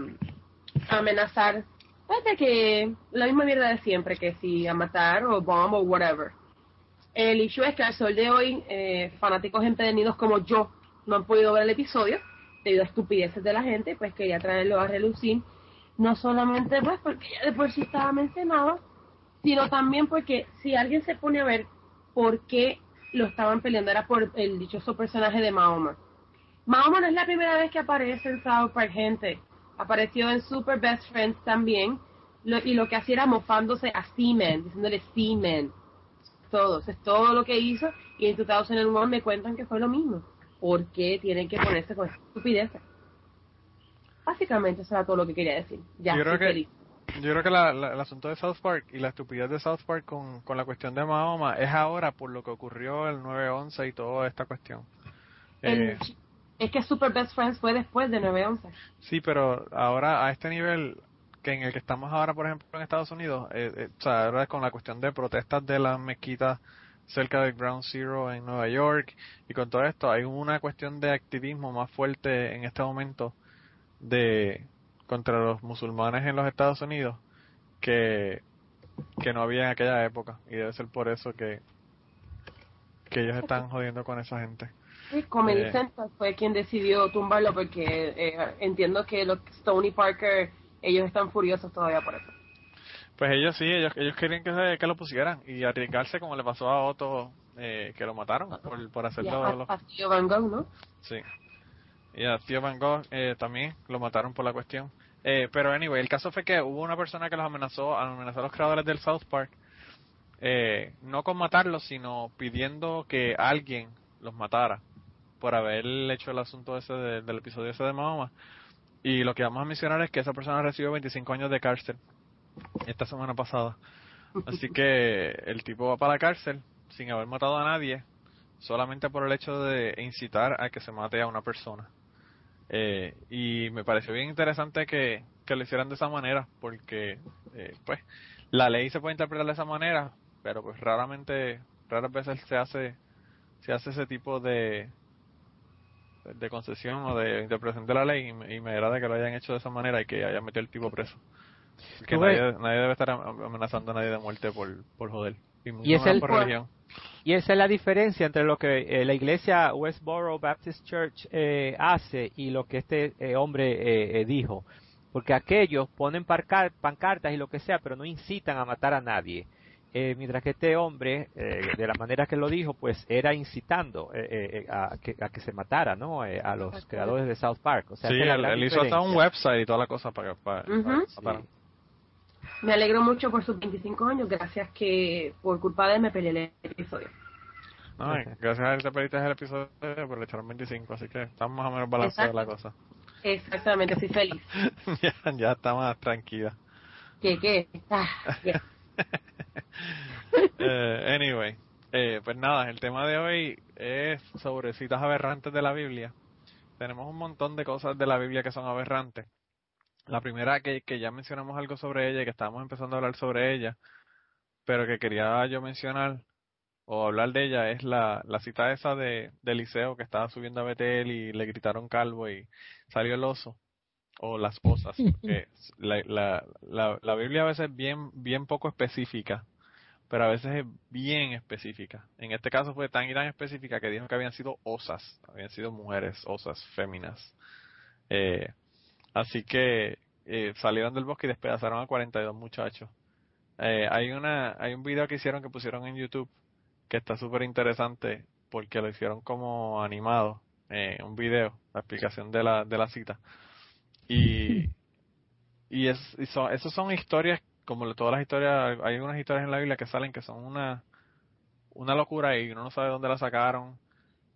amenazar pues, que la misma mierda de siempre que si a matar o bomb o whatever. El issue es que al sol de hoy eh, fanáticos empedernidos como yo no han podido ver el episodio debido a estupideces de la gente pues quería traerlo a relucir no solamente pues porque ya de por sí estaba mencionado, sino también porque si alguien se pone a ver por qué lo estaban peleando era por el dichoso personaje de Mahoma. Mahoma no es la primera vez que aparece en South Park, gente. Apareció en Super Best Friends también, lo- y lo que hacía era mofándose a Seaman, diciéndole Seaman. Todo, es todo lo que hizo, y en 2001 me cuentan que fue lo mismo. ¿Por qué tienen que ponerse con esa estupidez? Básicamente eso era todo lo que quería decir. Ya, Yo creo que- feliz. Yo creo que la- la- el asunto de South Park y la estupidez de South Park con, con la cuestión de Mahoma es ahora por lo que ocurrió el 9-11 y toda esta cuestión. El- Eh, es que Super Best Friends fue después de 9-11. sí, pero ahora a este nivel que en el que estamos ahora, por ejemplo, en Estados Unidos, eh, eh, o sea, ahora con la cuestión de protestas de las mezquitas cerca del Ground Zero en Nueva York y con todo esto, hay una cuestión de activismo más fuerte en este momento de contra los musulmanes en los Estados Unidos que, que no había en aquella época y debe ser por eso que que ellos están jodiendo con esa gente. Sí, Comedy Eh. Central fue quien decidió tumbarlo porque eh, entiendo que los Stony Parker, ellos están furiosos todavía por eso. Pues ellos sí, ellos, ellos querían que, se- que lo pusieran y arriesgarse como le pasó a Otto eh, que lo mataron por, por Y hacerlo. a, Van Gogh, ¿no? Sí. Y a Tío Van Gogh eh, también lo mataron por la cuestión. Eh, pero anyway, el caso fue que hubo una persona que los amenazó, amenazó a los creadores del South Park, eh, no con matarlos, sino pidiendo que alguien los matara por haber hecho el asunto ese de- del episodio ese de Mahoma. Y lo que vamos a mencionar es que esa persona recibió 25 años de cárcel esta semana pasada. Así que el tipo va para la cárcel sin haber matado a nadie, solamente por el hecho de incitar a que se mate a una persona. Eh, y me pareció bien interesante que, que lo hicieran de esa manera, porque eh, pues la ley se puede interpretar de esa manera, pero pues raramente, raras veces se hace, se hace ese tipo de de concesión o de interpretación de la ley y me, y me agrada que lo hayan hecho de esa manera y que hayan metido el tipo preso. Que nadie, nadie debe estar am- amenazando a nadie de muerte por, por joder. Y, es el- por religión. Y esa es la diferencia entre lo que eh, la iglesia Westboro Baptist Church eh, hace y lo que este eh, hombre eh, eh, dijo. Porque aquellos ponen parcar- pancartas y lo que sea, pero no incitan a matar a nadie. Eh, mientras que este hombre, eh, de la manera que lo dijo, pues era incitando eh, eh, a, que, a que se matara, ¿no? Eh, a los creadores de South Park. O sea, Sí, él, hizo hasta un website y toda la cosa para, para. Sí. Me alegro mucho por sus 25 años, gracias que por culpa de él me peleé el episodio. No, gracias a él te perdiste el episodio, pero le echaron 25, así que estamos más o menos balanceada la cosa. Exactamente, estoy feliz. ya, ya está más tranquila. ¿Qué, qué? Ah. Eh, anyway, eh, pues nada, el tema de hoy es sobre citas aberrantes de la Biblia. Tenemos un montón de cosas de la Biblia que son aberrantes. La primera que, que ya mencionamos algo sobre ella y que estábamos empezando a hablar sobre ella, pero que quería yo mencionar o hablar de ella es la, la cita esa de, de Eliseo que estaba subiendo a Betel y le gritaron calvo y salió el oso. o las osas, porque la, la, la, la Biblia a veces es bien, bien poco específica, pero a veces es bien específica. En este caso fue tan y tan específica que dijo que habían sido osas, habían sido mujeres, osas, féminas. Eh, así que eh, salieron del bosque y despedazaron a 42 muchachos. Eh, hay una hay un video que hicieron que pusieron en YouTube que está súper interesante porque lo hicieron como animado, eh, un video, la explicación de la, de la cita. Y, y, es, y son, esos son historias, como todas las historias, hay unas historias en la Biblia que salen que son una, una locura y uno no sabe dónde la sacaron,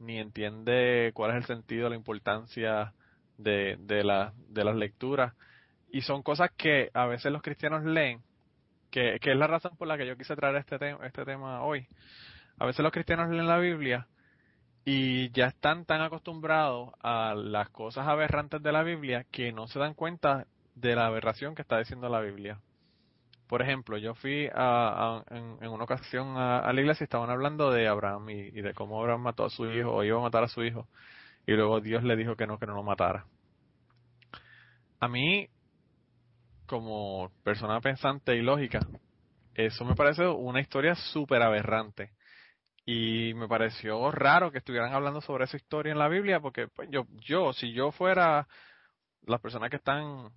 ni entiende cuál es el sentido, la importancia de, de, la, de las lecturas. Y son cosas que a veces los cristianos leen, que, que es la razón por la que yo quise traer este, tema este tema hoy. A veces los cristianos leen la Biblia y ya están tan acostumbrados a las cosas aberrantes de la Biblia que no se dan cuenta de la aberración que está diciendo la Biblia. Por ejemplo, yo fui a, en, una ocasión a, la iglesia y estaban hablando de Abraham y, y, de cómo Abraham mató a su hijo o iba a matar a su hijo y luego Dios le dijo que no, que no lo matara. A mí, como persona pensante y lógica, eso me parece una historia súper aberrante y me pareció raro que estuvieran hablando sobre esa historia en la Biblia porque pues, yo yo si yo fuera las personas que están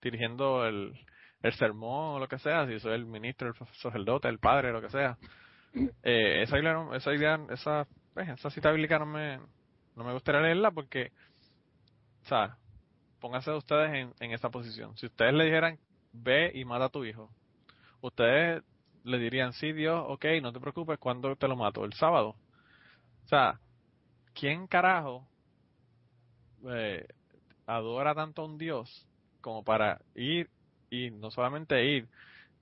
dirigiendo el, el sermón o lo que sea si soy el ministro el sacerdote el padre lo que sea eh, esa idea, esa idea esa pues, esa cita bíblica no me no me gustaría leerla porque o sea pónganse ustedes en, en esa posición si ustedes le dijeran ve y mata a tu hijo ustedes le dirían, sí, Dios, ok, no te preocupes, ¿cuándo te lo mato? El sábado. O sea, ¿quién carajo eh, adora tanto a un Dios como para ir y no solamente ir,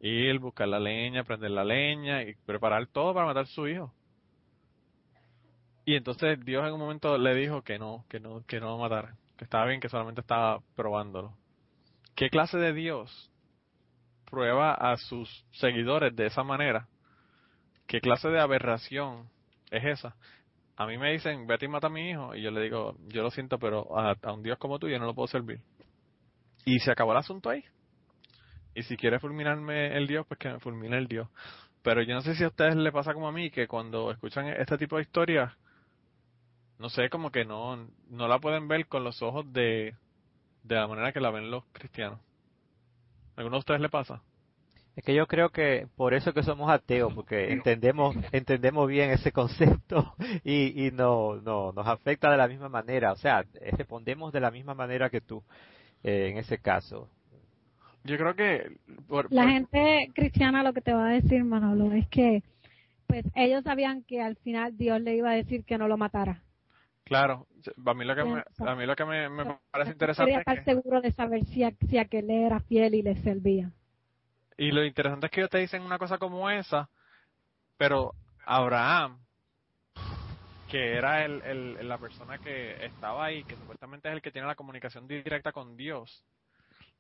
ir, buscar la leña, prender la leña y preparar todo para matar a su hijo? Y entonces Dios en un momento le dijo que no, que no, que no matara, que estaba bien, que solamente estaba probándolo. ¿Qué clase de Dios prueba a sus seguidores de esa manera, ¿qué clase de aberración es esa? A mí me dicen, vete y mata a mi hijo, y yo le digo, yo lo siento, pero a, un Dios como tú yo no lo puedo servir. Y se acabó el asunto ahí. Y si quiere fulminarme el Dios, pues que me fulmine el Dios. Pero yo no sé si a ustedes les pasa como a mí, que cuando escuchan este tipo de historias, no sé, como que no, no la pueden ver con los ojos de, de la manera que la ven los cristianos. ¿Alguno de ustedes le pasa? Es que yo creo que por eso que somos ateos, porque entendemos entendemos bien ese concepto y, y no, no nos afecta de la misma manera, o sea, respondemos de la misma manera que tú eh, en ese caso. Yo creo que la gente cristiana lo que te va a decir, Manolo, es que pues ellos sabían que al final Dios le iba a decir que no lo matara. Claro, a mí lo que me, a mí lo que me, parece interesante. Quería estar seguro de saber si, si aquel era fiel y le servía. Y lo interesante es que ellos te dicen una cosa como esa, pero Abraham, que era el, el, la persona que estaba ahí, que supuestamente es el que tiene la comunicación directa con Dios,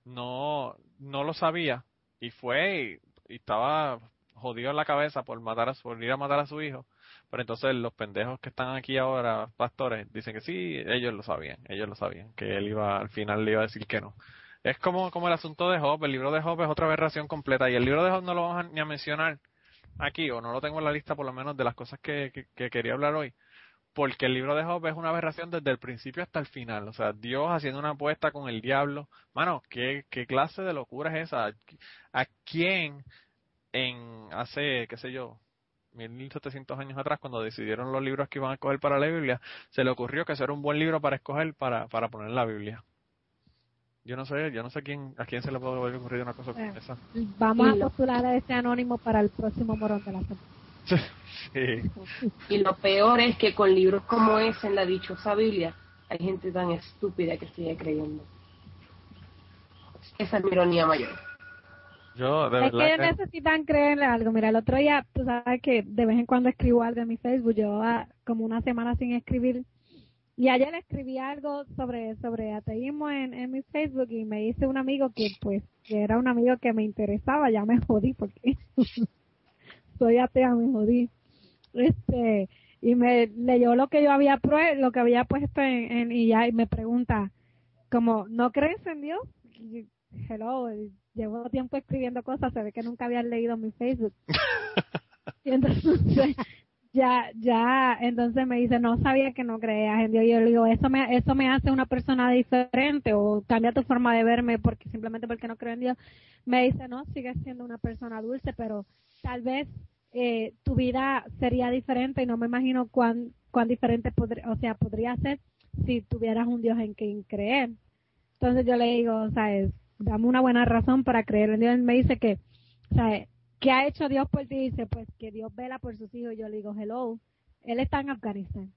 no, no lo sabía y fue y, y estaba jodido en la cabeza por matar a, por ir a matar a su hijo pero entonces los pendejos que están aquí ahora, pastores, dicen que sí, ellos lo sabían, ellos lo sabían, que él iba, al final le iba a decir que no. Es como, como el asunto de Job, el libro de Job es otra aberración completa y el libro de Job no lo vamos a, ni a mencionar aquí, o no lo tengo en la lista por lo menos de las cosas que, que, quería hablar hoy, porque el libro de Job es una aberración desde el principio hasta el final, o sea, Dios haciendo una apuesta con el diablo, mano, ¿qué, qué clase de locura es esa? ¿A quién en hace, qué sé yo, 1700 años atrás, cuando decidieron los libros que iban a escoger para la Biblia, se le ocurrió que ese era un buen libro para escoger para, para poner en la Biblia. Yo no sé, yo no sé quién, a quién se le puede haber ocurrido una cosa como eh, esa. Vamos a postular a ese anónimo para el próximo morón de la semana. sí. Y lo peor es que con libros como ese en la dichosa Biblia hay gente tan estúpida que sigue creyendo. Esa es mi ironía mayor es que, necesitan creerle algo. Mira, el otro día, tú sabes que de vez en cuando escribo algo en mi Facebook. Yo ah, como una semana sin escribir. Y ayer escribí algo sobre sobre ateísmo en, en mi Facebook y me dice un amigo que pues que era un amigo que me interesaba. Ya me jodí porque soy atea, me jodí. Este y me leyó lo que yo había lo que había puesto en, en y ya y me pregunta como, ¿no crees en Dios? Hello, llevo tiempo escribiendo cosas, se ve que nunca habían leído mi Facebook. y entonces ya, ya, entonces me dice, no sabía que no creías en Dios. Y yo le digo, eso me, eso me hace una persona diferente o cambia tu forma de verme porque simplemente porque no creo en Dios. Me dice, no, sigues siendo una persona dulce, pero tal vez eh, tu vida sería diferente y no me imagino cuán, cuán diferente podría, o sea, podría ser si tuvieras un Dios en quien creer. Entonces yo le digo, o sea, es, dame una buena razón para creer en Dios. Él me dice que, o sea, ¿qué ha hecho Dios por ti? Dice, pues que Dios vela por sus hijos. Yo le digo, hello, Él está en Afganistán.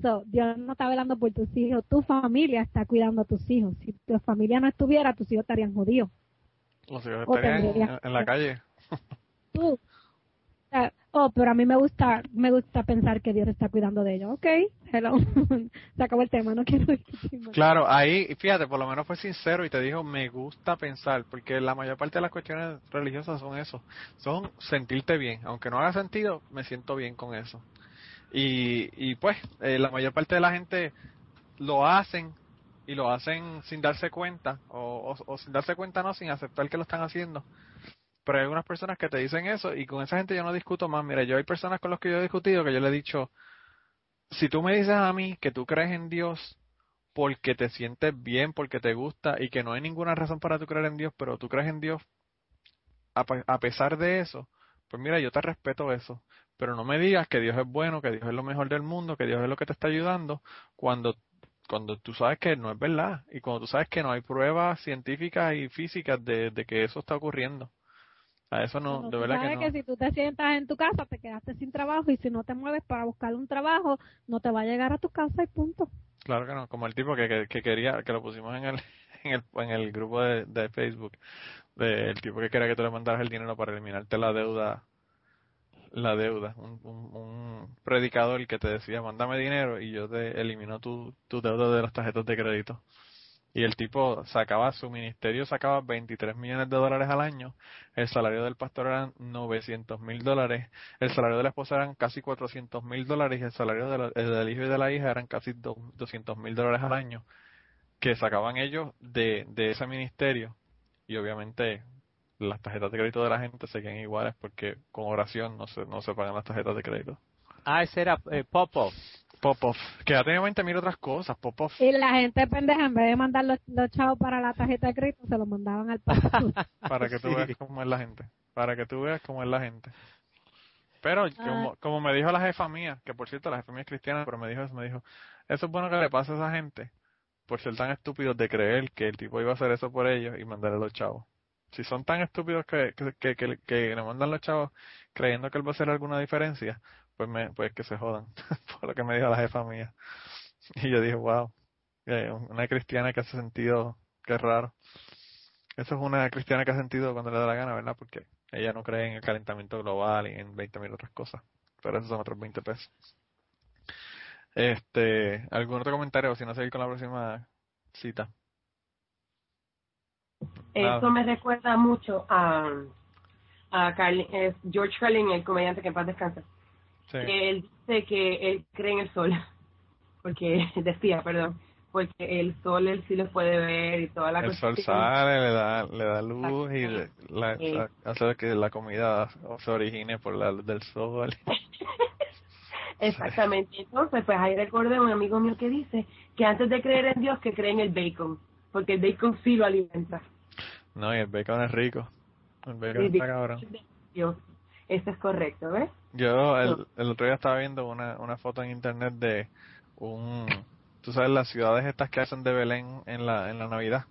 So, Dios no está velando por tus hijos, tu familia está cuidando a tus hijos. Si tu familia no estuviera, tus hijos estarían jodidos. Los hijos estarían en la calle. Tú, oh, pero a mí me gusta, me gusta pensar que Dios está cuidando de ellos. Ok, hello. Se acabó el tema, no quiero discutir Claro, ahí, fíjate, por lo menos fue sincero y te dijo, me gusta pensar, porque la mayor parte de las cuestiones religiosas son eso, son sentirte bien. Aunque no haga sentido, me siento bien con eso. Y, y pues, eh, la mayor parte de la gente lo hacen y lo hacen sin darse cuenta, o, o sin darse cuenta no, sin aceptar que lo están haciendo pero hay algunas personas que te dicen eso y con esa gente yo no discuto más. Mira, yo hay personas con las que yo he discutido que yo le he dicho, si tú me dices a mí que tú crees en Dios porque te sientes bien, porque te gusta y que no hay ninguna razón para tú creer en Dios, pero tú crees en Dios a, pesar de eso, pues mira, yo te respeto eso, pero no me digas que Dios es bueno, que Dios es lo mejor del mundo, que Dios es lo que te está ayudando, cuando cuando tú sabes que no es verdad y cuando tú sabes que no hay pruebas científicas y físicas de que eso está ocurriendo. A eso no, de verdad que no. que si tú te sientas en tu casa, te quedaste sin trabajo y si no te mueves para buscar un trabajo, no te va a llegar a tu casa y punto. Claro que no, como el tipo que, que, quería, que lo pusimos en el, en el, en el grupo de, de Facebook, de, el tipo que quería que tú le mandaras el dinero para eliminarte la deuda, la deuda, un, un, un predicador que te decía, mándame dinero y yo te elimino tu, tu deuda de las tarjetas de crédito y el tipo sacaba, su ministerio sacaba 23 millones de dólares al año, el salario del pastor eran 900 mil dólares, el salario de la esposa eran casi 400 mil dólares y el salario del hijo y de la hija eran casi 200 mil dólares al año que sacaban ellos de, de ese ministerio y obviamente las tarjetas de crédito de la gente seguían iguales porque con oración no se, no se pagan las tarjetas de crédito. Ah, ese era eh, Popov. Popov. Que ya tenía mil otras cosas, Popov. Y la gente pendeja, en vez de mandar los, chavos para la tarjeta de crédito, se los mandaban al Popov. para que tú veas cómo es la gente. Para que tú veas cómo es la gente. Pero ah. como, como me dijo la jefa mía, que por cierto la jefa mía es cristiana, pero me dijo eso, me dijo, eso es bueno que le pase a esa gente por ser tan estúpidos de creer que el tipo iba a hacer eso por ellos y mandarle a los chavos. Si son tan estúpidos que, que, que, que, le mandan los chavos creyendo que él va a hacer alguna diferencia, pues, me, pues que se jodan, por lo que me dijo la jefa mía. Y yo dije, wow, una cristiana que hace sentido, qué raro. Eso es una cristiana que hace sentido cuando le da la gana, ¿verdad? Porque ella no cree en el calentamiento global y en 20.000 otras cosas. Pero esos son otros 20 pesos. Este, ¿algún otro comentario? Si no, seguir con la próxima cita. Eso me recuerda mucho a, a George Carlin, el comediante que en paz descansa. Él dice que él cree en el sol, porque decía, perdón, porque el sol él sí lo puede ver y toda la El sol sale, le da, le da luz y la, hace que la comida se origine por la luz del sol. Exactamente. Entonces, pues ahí recordé un amigo mío que dice que antes de creer en Dios, que cree en el bacon, porque el bacon sí lo alimenta. No, y el bacon es rico. El bacon está cabrón. Eso es correcto, ¿ves? Yo el, el otro día estaba viendo una, una foto en internet de un, tú sabes, las ciudades estas que hacen de Belén en la, en la Navidad.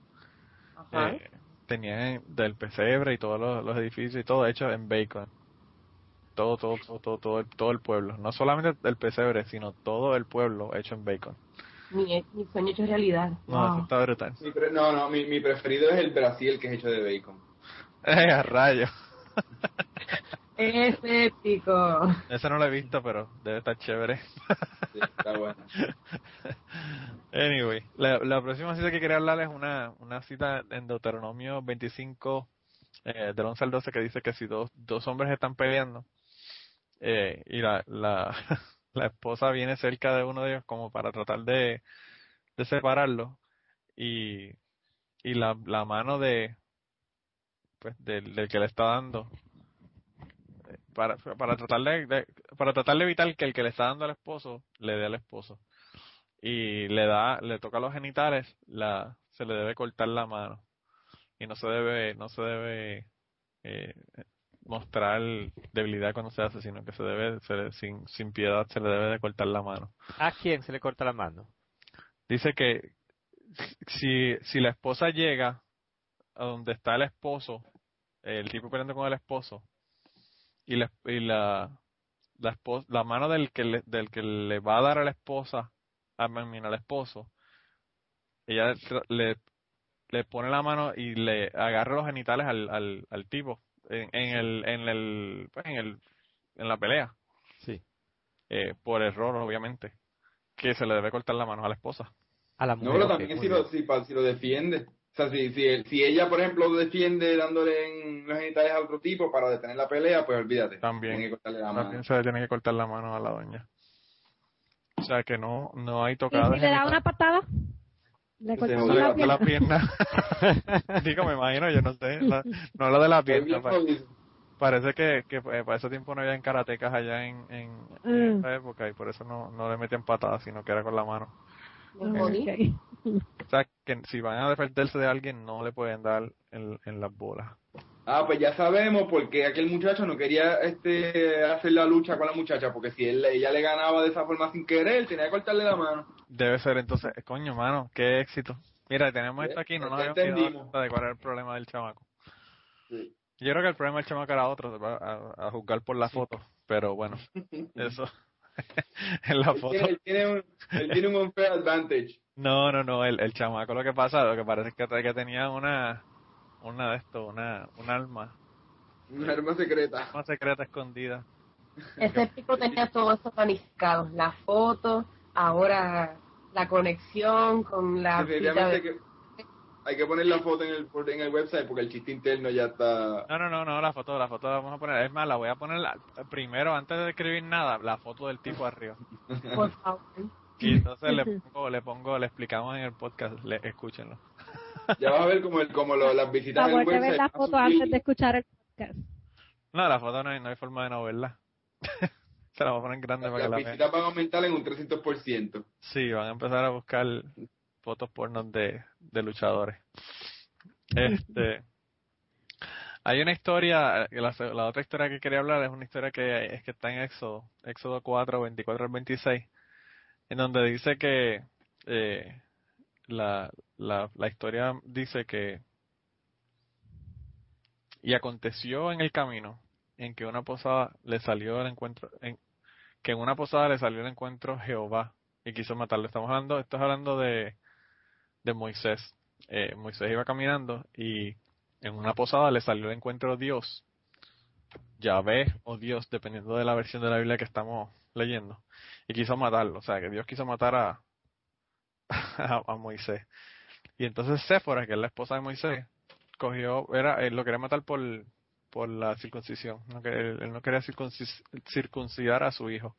Eh, tenían del pesebre y todos los, edificios y todo hecho en bacon. Todo, todo, todo, todo, todo, el, todo el pueblo. No solamente el pesebre, sino todo el pueblo hecho en bacon. Mi, mi sueño hecho realidad. No, eso está brutal. no, no, mi, mi preferido es el Brasil que es hecho de bacon. Eh, a rayo. Es épico. Ese no lo he visto, pero debe estar chévere. Sí, está bueno. Anyway, la, la, próxima cita que quería hablar es una, una cita en Deuteronomio 25, eh, del 11 al 12, que dice que si dos, dos hombres están peleando eh, y la, la, la esposa viene cerca de uno de ellos como para tratar de, de separarlo, y, y la, la mano de pues del, del que le está dando para, para tratar de, para tratar de evitar que el que le está dando al esposo le dé al esposo. Y le da le toca los genitales la se le debe cortar la mano. Y no se debe no se debe eh, mostrar debilidad cuando se hace sino que se debe sin sin piedad se le debe de cortar la mano. A quién se le corta la mano dice que si si la esposa llega a donde está el esposo el tipo peleando con el esposo y la y la la, la mano del que le, del que le va a dar a la esposa a, al esposo ella le le pone la mano y le agarra los genitales al, al, al tipo en, en, el en el pues en el en la pelea. Sí. Eh, por error obviamente que se le debe cortar la mano a la esposa. A la mujer no pero también si lo, si, si, lo defiende sea si, si, si ella por ejemplo lo defiende dándole en los genitales a otro tipo para detener la pelea pues olvídate también, tiene que cortarle la también se le tiene que cortar la mano a la doña o sea que no no hay tocada ¿Y si le da una patada le cortó la, la, pierna. Digo, me imagino, yo no sé. no lo de la pierna. parece que, que eh, para ese tiempo no había karatecas allá en, en, mm. esa época y por eso no, no le metían patadas, sino que era con la mano. Okay. O sea, que si van a defenderse de alguien, no le pueden dar en, en las bolas. Ah, pues ya sabemos porque aquel muchacho no quería este hacer la lucha con la muchacha, porque si él, ella le ganaba de esa forma sin querer, tenía que cortarle la mano. Debe ser, entonces, coño, mano, qué éxito. Mira, tenemos esto aquí, no nos habíamos quedado de cuál era el problema del chamaco. Sí. Yo creo que el problema del chamaco era otro, a, a juzgar por la foto, pero bueno, eso. en la foto. Él tiene, un, él tiene un unfair advantage. No, no, no, el, el chamaco lo que pasa, lo que parece es que, que tenía una una de esto, una, un alma. Una arma secreta. Una secreta escondida. Ese tipo tenía todo eso planificado, la foto, ahora la conexión con la... que hay que poner la foto en el, en el website porque el chiste interno ya está... No, no, no, no, la foto, la foto la vamos a poner, es más, la voy a poner primero, antes de escribir nada, la foto del tipo arriba. Por favor. Y entonces le pongo, le pongo, le explicamos en el podcast, le, escúchenlo. Ya vas a ver como, el, como lo, las visitas en el website. ver la foto antes de escuchar el podcast. No, la foto no hay, no hay forma de no verla. Se la voy a poner en grande para que la vean. Las visitas van a aumentar en un 300%. Sí, van a empezar a buscar fotos pornos de, de luchadores. Este... Hay una historia, la, la, otra historia que quería hablar es una historia que es que está en Éxodo, Éxodo 4, 24 al 26, en donde dice que eh, la, la, la historia dice que y aconteció en el camino en que una posada le salió el encuentro en que en una posada le salió el encuentro Jehová y quiso matarlo estamos hablando esto es hablando de de Moisés eh, Moisés iba caminando y en una posada le salió el encuentro Dios Yahvé o Dios dependiendo de la versión de la Biblia que estamos leyendo y quiso matarlo o sea que Dios quiso matar a a, Moisés. Y entonces Séfora, que es la esposa de Moisés, cogió, era, él lo quería matar por, por la circuncisión. Él, él no quería circuncidar a su hijo.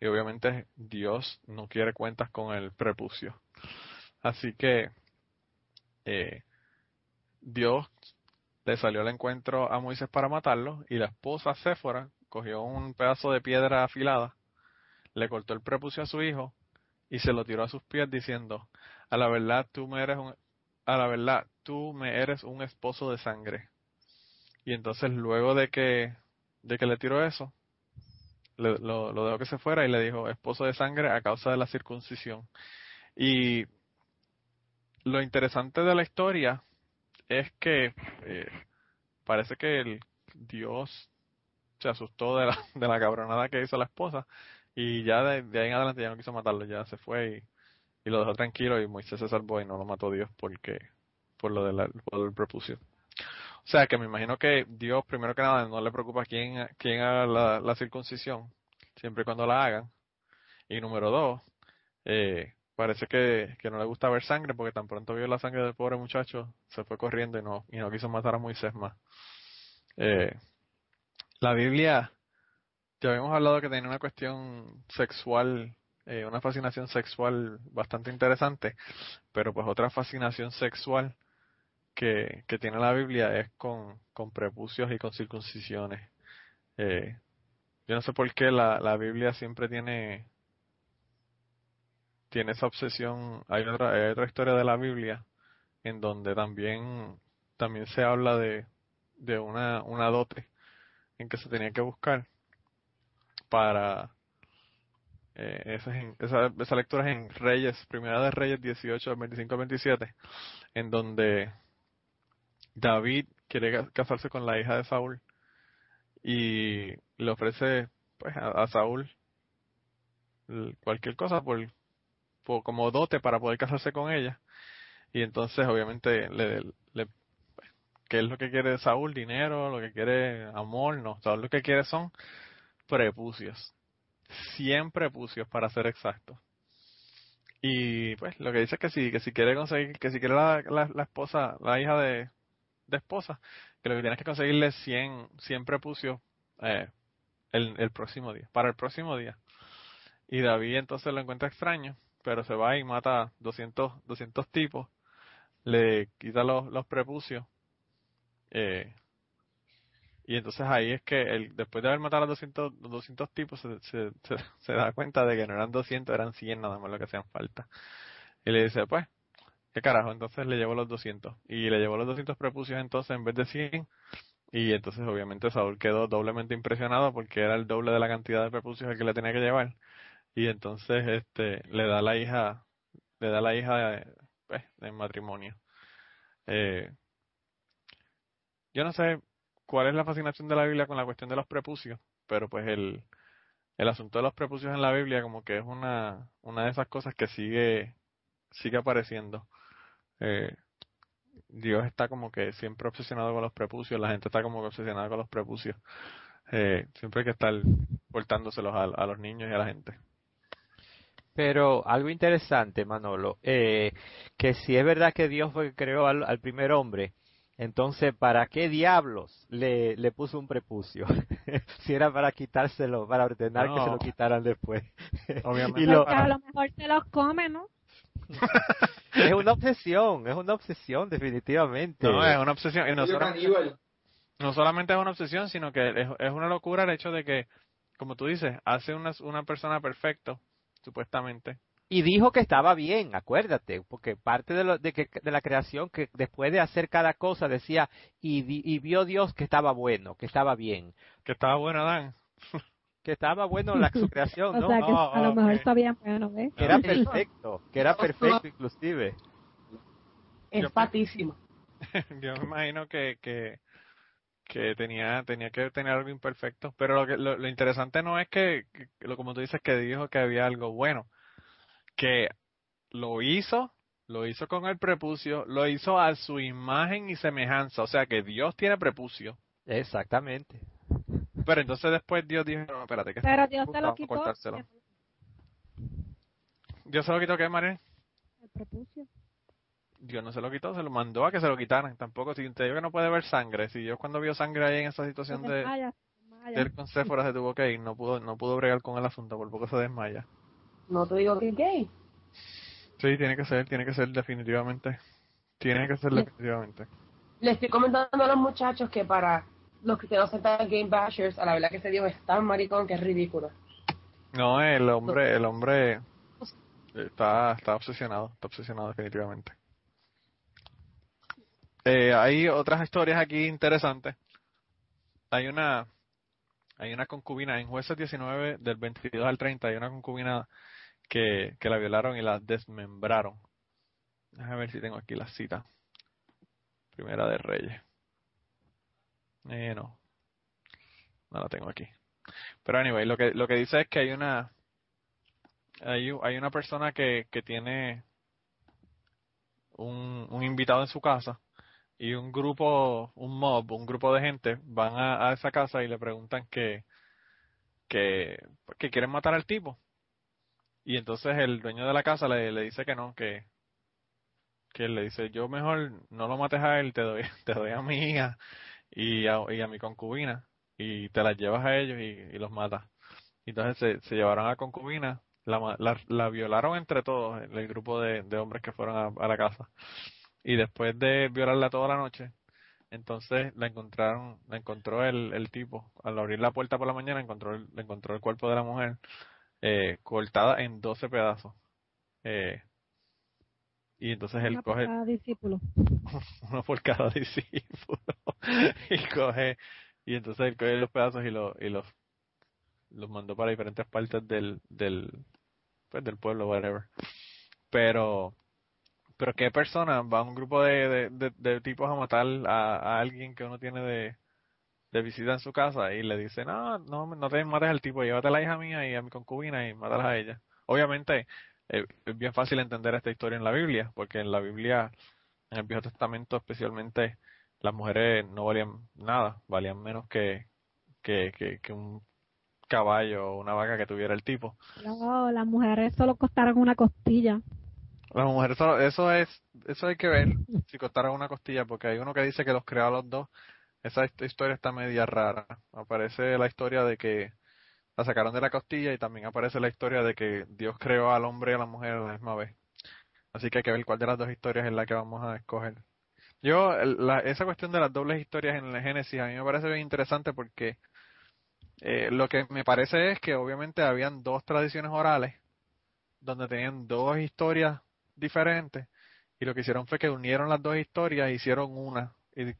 Y obviamente Dios no quiere cuentas con el prepucio. Así que eh, Dios le salió al encuentro a Moisés para matarlo y la esposa Séfora cogió un pedazo de piedra afilada, le cortó el prepucio a su hijo y se lo tiró a sus pies diciendo, a la verdad tú me eres un, a la verdad tú me eres un esposo de sangre. Y entonces luego de que, de que le tiró eso, lo, lo dejó que se fuera y le dijo esposo de sangre a causa de la circuncisión. Y lo interesante de la historia es que eh, parece que el Dios se asustó de la, de la cabronada que hizo la esposa y ya de, ahí en adelante ya no quiso matarlo, ya se fue y, y, lo dejó tranquilo y Moisés se salvó y no lo mató Dios porque por lo, de la, por prepucio. O sea que me imagino que Dios primero que nada no le preocupa quién, quién haga la, la circuncisión, siempre y cuando la hagan. Y número dos, eh, parece que, que no le gusta ver sangre porque tan pronto vio la sangre del pobre muchacho, se fue corriendo y no, y no quiso matar a Moisés más. Eh, la Biblia ya habíamos hablado que tenía una cuestión sexual eh, una fascinación sexual bastante interesante, pero pues otra fascinación sexual que, que tiene la Biblia es con, con prepucios y con circuncisiones. Eh, yo no sé por qué la, la Biblia siempre tiene tiene esa obsesión. Hay otra, historia de la Biblia en donde también también se habla de, de una, dote en que se tenía que buscar para eh, esa, lectura es en Reyes, Primera de Reyes 18, 25, 27, en donde David quiere casarse con la hija de Saúl y le ofrece pues a, Saúl cualquier cosa por, como dote para poder casarse con ella y entonces obviamente le, le qué es lo que quiere Saúl dinero lo que quiere amor no Saúl lo que quiere son prepucios. 100 prepucios para ser exacto. Y pues lo que dice es que si, que si quiere conseguir, que si quiere la, la, esposa, la hija de, de, esposa, que lo que tiene es que conseguirle 100, 100 prepucios eh, el, el próximo día, para el próximo día. Y David entonces lo encuentra extraño, pero se va y mata 200, 200 tipos, le quita los, los prepucios eh, y entonces ahí es que el, después de haber matado a los 200, 200 tipos, se, se, da cuenta de que no eran 200, eran 100 nada más lo que hacían falta. Y le dice, pues, ¿qué carajo? Entonces le llevó los 200. Y le llevó los 200 prepucios entonces en vez de 100. Y entonces obviamente Saúl quedó doblemente impresionado porque era el doble de la cantidad de prepucios que le tenía que llevar. Y entonces este le da la hija, le da la hija pues, en matrimonio. Eh, yo no sé cuál es la fascinación de la Biblia con la cuestión de los prepucios, pero pues el, el asunto de los prepucios en la Biblia como que es una, una de esas cosas que sigue, sigue apareciendo. Eh, Dios está como que siempre obsesionado con los prepucios, la gente está como que obsesionada con los prepucios. Eh, siempre hay que estar portándoselos a, a, los niños y a la gente. Pero algo interesante, Manolo, eh, que si es verdad que Dios fue que creó al, al primer hombre, entonces, ¿para qué diablos le, le puso un prepucio? si era para quitárselo, para ordenar que se lo quitaran después. Obviamente. y a lo mejor se los come, ¿no? es una obsesión, es una obsesión definitivamente. No, es una obsesión. Y no, solamente, no solamente es una obsesión, sino que es, es, una locura el hecho de que, como tú dices, hace una, una persona perfecto, supuestamente, y dijo que estaba bien, acuérdate, porque parte de, lo, de, que, de la creación que después de hacer cada cosa decía, y, y vio Dios que estaba bueno, que estaba bien. Que estaba bueno Adán. que estaba bueno la su creación, ¿no? o sea, que a lo mejor está bien bueno, ¿ves? Que era perfecto, que era perfecto inclusive. Es patísimo. Yo me imagino que, que, que tenía tenía que tener algo imperfecto, pero lo, que, lo, interesante no es que, lo como tú dices, que dijo que había algo bueno que lo hizo, lo hizo con el prepucio, lo hizo a su imagen y semejanza, o sea que Dios tiene prepucio. Exactamente. Pero entonces después Dios dijo, no, espérate, que Pero Dios te lo quitó. ¿Dios se lo quitó qué, María? El prepucio. Dios no se lo quitó, se lo mandó a que se lo quitaran. Tampoco, si te digo que no puede ver sangre, si Dios cuando vio sangre ahí en esa situación de, del con se tuvo que ir, no pudo, no pudo bregar con el asunto, por poco se desmaya. No te digo que es gay. Sí, tiene que ser, tiene que ser definitivamente. Tiene que ser definitivamente. Le estoy comentando a los muchachos que para los que no aceptan Game Bashers, a la verdad que ese Dios es tan maricón que es ridículo. No, el hombre, el hombre está, está obsesionado, está obsesionado definitivamente. Eh, hay otras historias aquí interesantes. Hay una, hay una concubina en jueces 19 del 22 al 30, hay una concubina que, que la violaron y la desmembraron. Déjame ver si tengo aquí la cita. Primera de Reyes. Eh, no. No la tengo aquí. Pero anyway, lo que, lo que dice es que hay una hay, hay una persona que, que tiene un, un invitado en su casa y un grupo, un mob, un grupo de gente van a, esa casa y le preguntan que, que, que quieren matar al tipo y entonces el dueño de la casa le, le dice que no, que, que le dice, yo mejor no lo mates a él, te doy, te doy a mi hija y a, y a mi concubina y te las llevas a ellos y, y los matas. Entonces se, llevaron a la concubina, la, la, violaron entre todos, el grupo de, de hombres que fueron a, la casa. Y después de violarla toda la noche, entonces la encontraron, la encontró el, el tipo, al abrir la puerta por la mañana encontró el, encontró el cuerpo de la mujer eh, cortada en 12 pedazos. Eh, y entonces él coge cada discípulo. uno por cada discípulo y coge y entonces él coge los pedazos y, lo, y los los mandó para diferentes partes del del pues del pueblo whatever pero pero qué persona va a un grupo de, tipos a matar a, alguien que uno tiene de, visita en su casa y le dice no no no te mates al tipo llévate a la hija mía y a mi concubina y mátalas a ella obviamente es bien fácil entender esta historia en la Biblia porque en la Biblia en el Viejo Testamento especialmente las mujeres no valían nada valían menos que que, que, que un caballo o una vaca que tuviera el tipo. No, las mujeres solo costaron una costilla. Las mujeres solo, eso es, eso hay que ver si costaron una costilla, porque hay uno que dice que los creó a los dos. Esa historia está media rara. Aparece la historia de que la sacaron de la costilla y también aparece la historia de que Dios creó al hombre y a la mujer a la misma vez. Así que hay que ver cuál de las dos historias es la que vamos a escoger. Yo, la, esa cuestión de las dobles historias en el Génesis a mí me parece bien interesante porque eh, lo que me parece es que obviamente habían dos tradiciones orales donde tenían dos historias diferentes y lo que hicieron fue que unieron las dos historias e hicieron una. Y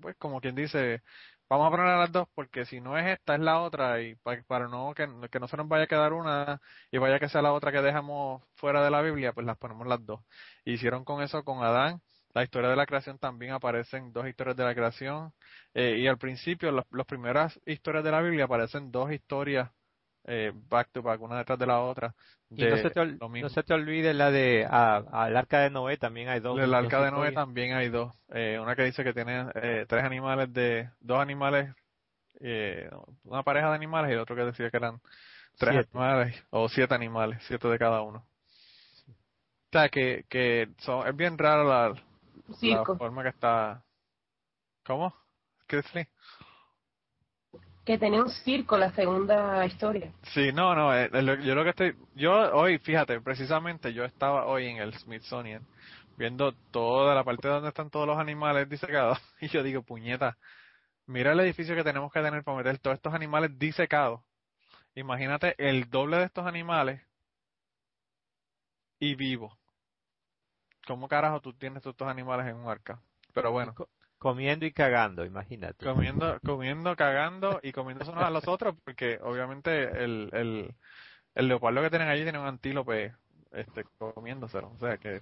pues como quien dice, vamos a poner las dos porque si no es esta es la otra y para, no que, que no se nos vaya a quedar una y vaya que sea la otra que dejamos fuera de la Biblia, pues las ponemos las dos. hicieron con eso con Adán la historia de la creación también aparecen dos historias de la creación eh, y al principio las primeras historias de la Biblia aparecen dos historias eh, back to back una detrás de la otra y no se, te no se te olvide la de al arca de Noé también hay dos el arca de Noé también hay dos eh, una que dice que tiene eh, tres animales de dos animales eh, una pareja de animales y otro que decía que eran tres animales o siete animales siete de cada uno o sea que que son, es bien raro la la forma que está. ¿Cómo? ¿Qué? Que tenía un circo la segunda historia. Sí, no, no, eh, yo lo que estoy, yo hoy, fíjate, precisamente yo estaba hoy en el Smithsonian viendo toda la parte donde están todos los animales disecados y yo digo, puñeta, mira el edificio que tenemos que tener para meter todos estos animales disecados. Imagínate el doble de estos animales y vivos. ¿Cómo carajo tú tienes todos estos animales en un arca? Pero bueno. Comiendo y cagando, imagínate. Comiendo, comiendo, cagando y comiéndose unos a los otros, porque obviamente el, el, el leopardo que tienen allí tiene un antílope este, comiéndoselo. O sea que,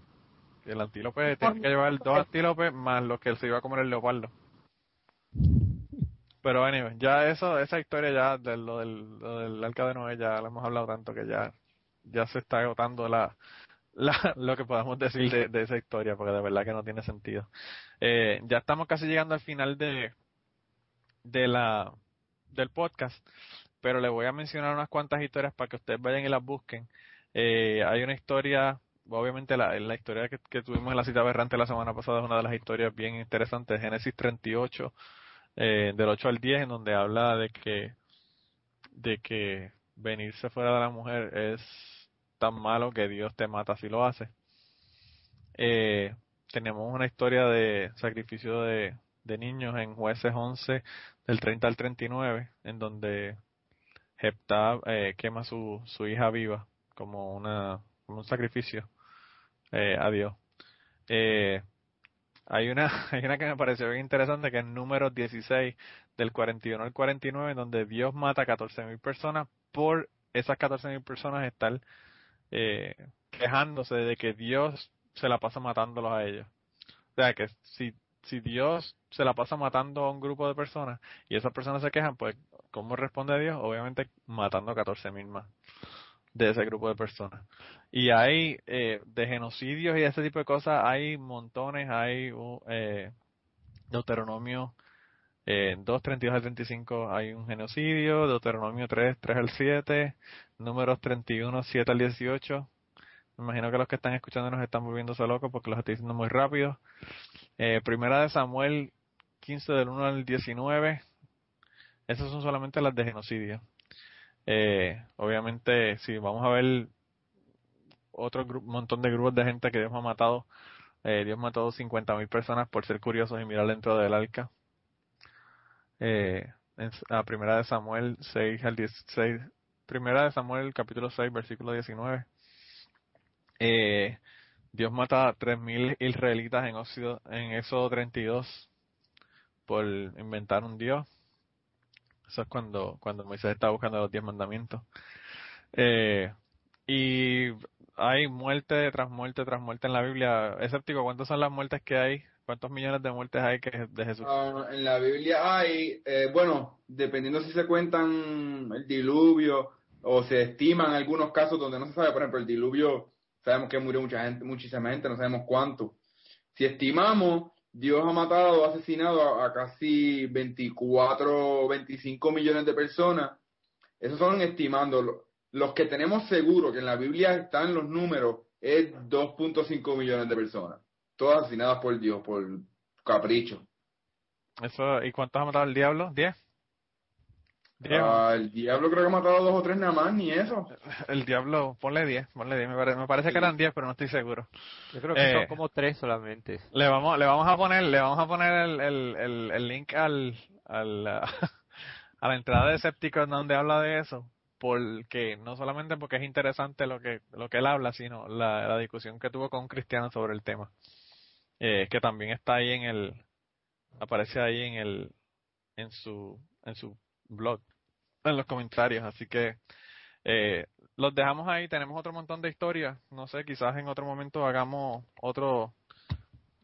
el antílope tiene que llevar dos antílopes más los que él se iba a comer el leopardo. Pero anyway, ya eso, esa historia ya de lo del, lo del arca de Noé ya lo hemos hablado tanto que ya, ya se está agotando la, la, lo que podemos decir de, esa historia, porque de verdad que no tiene sentido. Eh, ya estamos casi llegando al final de, de la, del podcast, pero le voy a mencionar unas cuantas historias para que ustedes vayan y las busquen. Eh, hay una historia, obviamente la, la historia que, que, tuvimos en la cita berrante la semana pasada es una de las historias bien interesantes, Génesis 38, eh, del 8 al 10, en donde habla de que, de que venirse fuera de la mujer es tan malo que Dios te mata si lo hace. Eh, tenemos una historia de sacrificio de, niños en jueces 11 del 30 al 39 en donde Jepta eh, quema su, su hija viva como una como un sacrificio eh, a Dios eh, hay una hay una que me pareció bien interesante que es número 16 del 41 al 49 en donde Dios mata a 14.000 personas por esas 14.000 personas estar eh, quejándose de que Dios se la pasa matándolos a ellos. O sea, que si, si Dios se la pasa matando a un grupo de personas y esas personas se quejan, pues, ¿cómo responde Dios? Obviamente matando a 14.000 más de ese grupo de personas. Y hay eh, de genocidios y ese tipo de cosas, hay montones, hay eh, Deuteronomio eh, 2, 32 al 35 hay un genocidio, Deuteronomio 3, 3 al 7, números 31, 7 al 18. Me imagino que los que están escuchando nos están volviéndose locos porque los estoy diciendo muy rápido. Eh, primera de Samuel 15 del 1 al 19. Esas son solamente las de genocidio. Eh, obviamente, si vamos a ver otro montón de grupos de gente que Dios ha matado. Eh, Dios mató 50.000 personas por ser curiosos y mirar dentro del arca. Eh, en la primera de Samuel 6 al 16, primera de Samuel capítulo 6 versículo 19. Eh, Dios mata a 3.000 israelitas en, Éxodo, en Éxodo 32 por inventar un Dios. Eso es cuando, cuando Moisés está buscando los diez mandamientos. Eh, y hay muerte tras muerte tras muerte en la Biblia. Escéptico, ¿cuántas son las muertes que hay? ¿Cuántos millones de muertes hay que de Jesús? Ah, en la Biblia hay, eh, bueno, dependiendo si se cuentan el diluvio o se estiman algunos casos donde no se sabe, por ejemplo, el diluvio, sabemos que murió mucha gente, muchísima gente, no sabemos cuánto. Si estimamos, Dios ha matado, ha asesinado a, casi 24, 25 millones de personas. Esos son estimando. Los que tenemos seguro que en la Biblia están los números es 2.5 millones de personas. Todas asesinadas por Dios, por capricho. Eso, ¿Y cuántos ha matado el diablo? ¿10? Ah, el diablo creo que ha matado dos o tres nada más, ni eso. El diablo, ponle 10, ponle 10, me, parece, que eran 10, pero no estoy seguro. Yo creo que son eh, como tres solamente. Le vamos, le vamos a poner, le vamos a poner el, el, el, link al, al a la entrada de Escépticos donde habla de eso, porque no solamente porque es interesante lo que, lo que él habla, sino la, la discusión que tuvo con un cristiano sobre el tema, eh, que también está ahí en el, aparece ahí en el, en su, en su blog en los comentarios. Así que eh, los dejamos ahí. Tenemos otro montón de historias. No sé, quizás en otro momento hagamos otro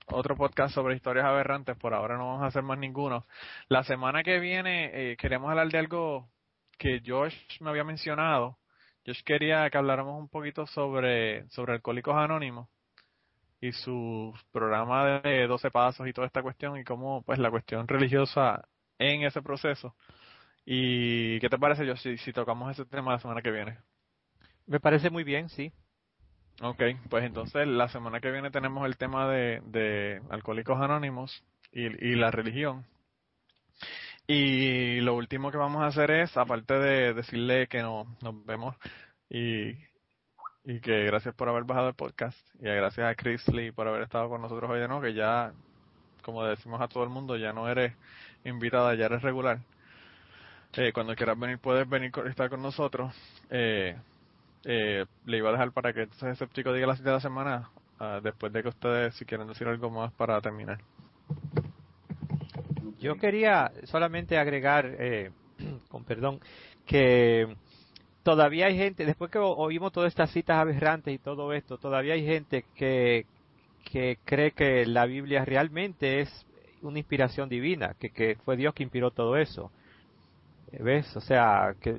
otro podcast sobre historias aberrantes. Por ahora no vamos a hacer más ninguno. La semana que viene eh, queremos hablar de algo que Josh me había mencionado. Josh quería que habláramos un poquito sobre, sobre Alcohólicos Anónimos y su programa de 12 pasos y toda esta cuestión y cómo pues la cuestión religiosa en ese proceso ¿Y qué te parece, yo si, si tocamos ese tema la semana que viene? Me parece muy bien, sí. Ok, pues entonces la semana que viene tenemos el tema de, de Alcohólicos Anónimos y, y la religión. Y lo último que vamos a hacer es, aparte de decirle que no, nos vemos y, y que gracias por haber bajado el podcast y gracias a Chris Lee por haber estado con nosotros hoy de nuevo, que ya, como decimos a todo el mundo, ya no eres invitada, ya eres regular. Eh, cuando quieras venir, puedes venir estar con nosotros. Eh, eh, le iba a dejar para que entonces escéptico diga la cita de la semana, ah, después de que ustedes, si quieren decir algo más para terminar. Yo quería solamente agregar, con perdón, que todavía hay gente, después que oímos todas estas citas aberrantes y todo esto, todavía hay gente que, que cree que la Biblia realmente es una inspiración divina, que, que fue Dios que inspiró todo eso. ¿Ves? O sea, que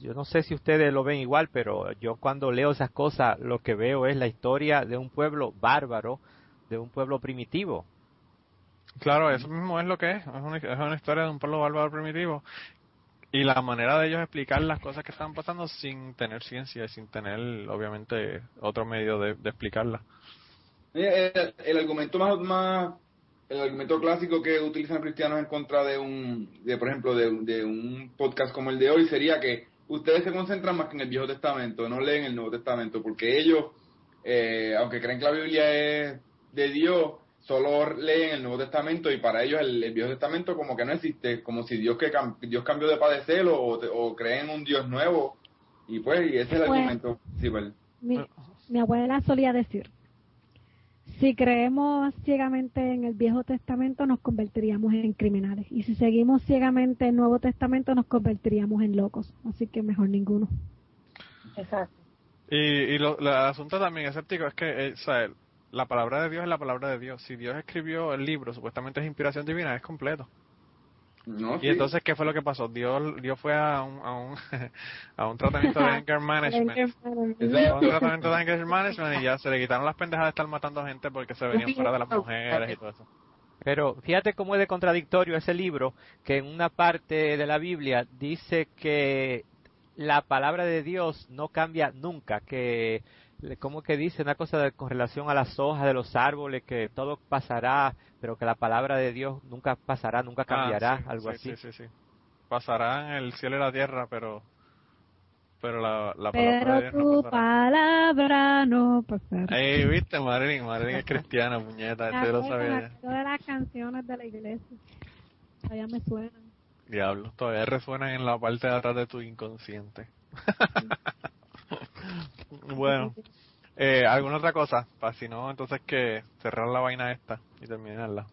yo no sé si ustedes lo ven igual, pero yo cuando leo esas cosas lo que veo es la historia de un pueblo bárbaro, de un pueblo primitivo. Claro, eso mismo es lo que es, es una, historia de un pueblo bárbaro primitivo y la manera de ellos explicar las cosas que están pasando sin tener ciencia y sin tener, obviamente, otro medio de, de explicarlas. El, argumento más, más el argumento clásico que utilizan cristianos en contra de un, de, por ejemplo, de, un podcast como el de hoy sería que ustedes se concentran más que en el Viejo Testamento, no leen el Nuevo Testamento, porque ellos, eh, aunque creen que la Biblia es de Dios, solo leen el Nuevo Testamento y para ellos el, Viejo Testamento como que no existe, como si Dios que Dios cambió de padecer o, o creen un Dios nuevo y pues y ese es el pues, argumento principal. Mi, mi abuela solía decir si creemos ciegamente en el Viejo Testamento, nos convertiríamos en criminales. Y si seguimos ciegamente el Nuevo Testamento, nos convertiríamos en locos. Así que mejor ninguno. Exacto. Y, y lo, el asunto también escéptico es que eh, la palabra de Dios es la palabra de Dios. Si Dios escribió el libro, supuestamente es inspiración divina, es completo y entonces, ¿qué fue lo que pasó? Dios, Dios fue a un, a un, a un tratamiento de anger management. un tratamiento de anger management y ya se le quitaron las pendejas de estar matando gente porque se venían fuera de las mujeres y todo eso. Pero fíjate cómo es de contradictorio ese libro, que en una parte de la Biblia dice que la palabra de Dios no cambia nunca, que ¿cómo que dice? Una cosa con relación a las hojas de los árboles, que todo pasará, pero que la palabra de Dios nunca pasará, nunca ah, cambiará, algo así. Sí, sí, sí. Pasarán el cielo y la tierra, pero pero la, la palabra Pero tu palabra no pasará. Ey, viste, Marilyn, Marilyn es cristiana, muñeca, usted lo sabía. de las canciones de la iglesia, todavía me suenan. Diablo, todavía resuenan en la parte de atrás de tu inconsciente. bueno, eh, ¿alguna otra cosa? Para si no, entonces que cerrar la vaina esta y terminarla.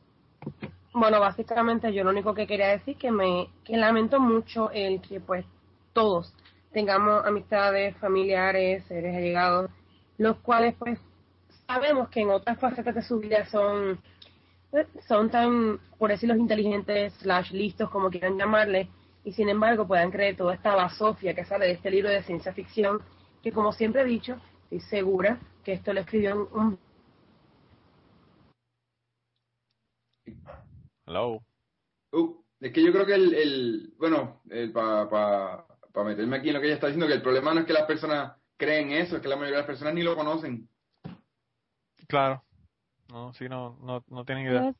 Bueno, básicamente yo lo único que quería decir que me que lamento mucho el que pues todos tengamos amistades, familiares, seres allegados, los cuales pues sabemos que en otras facetas de su vida son son tan, por decirlo, inteligentes, slash listos, como quieran llamarle, y sin embargo puedan creer toda esta basofia que sale de este libro de ciencia ficción, que como siempre he dicho, estoy segura que esto lo escribió un... Hello. Uh, es que yo creo que el, el bueno, el para para meterme aquí en lo que ella está diciendo, que el problema no es que las personas creen eso, es que la mayoría de las personas ni lo conocen. Claro. No, sí, no, no, no tienen idea.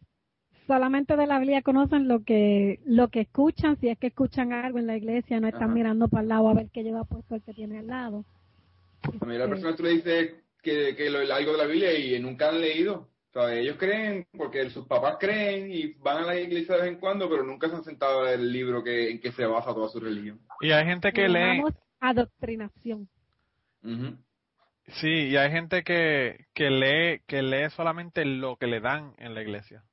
solamente de la Biblia conocen lo que lo que escuchan, si es que escuchan algo en la iglesia, no están mirando para el lado a ver qué lleva puesto el que tiene al lado. A mí la persona tú le dices que, que lo, algo de la Biblia y nunca han leído. O sea, ellos creen porque sus papás creen y van a la iglesia de vez en cuando, pero nunca se han sentado a leer el libro que, en que se basa toda su religión. Y hay gente que lee... adoctrinación. Sí, y hay gente que, que lee que lee solamente lo que le dan en la iglesia.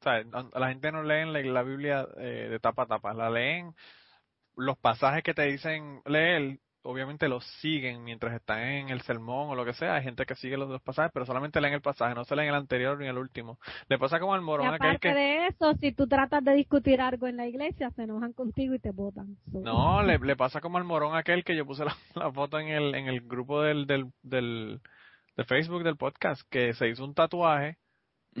O sea, la gente no lee la, la Biblia eh, de tapa a tapa, la leen los pasajes que te dicen leer obviamente lo siguen mientras están en el sermón o lo que sea. Hay gente que sigue los dos pasajes, pero solamente leen el pasaje, no se leen el anterior ni el último. Le pasa como al morón y aparte de eso, si tú tratas de discutir algo en la iglesia, se enojan contigo y te votan. No, le, le, pasa como al morón aquel que yo puse la, foto en el, en el grupo del, del, del, de Facebook del podcast, que se hizo un tatuaje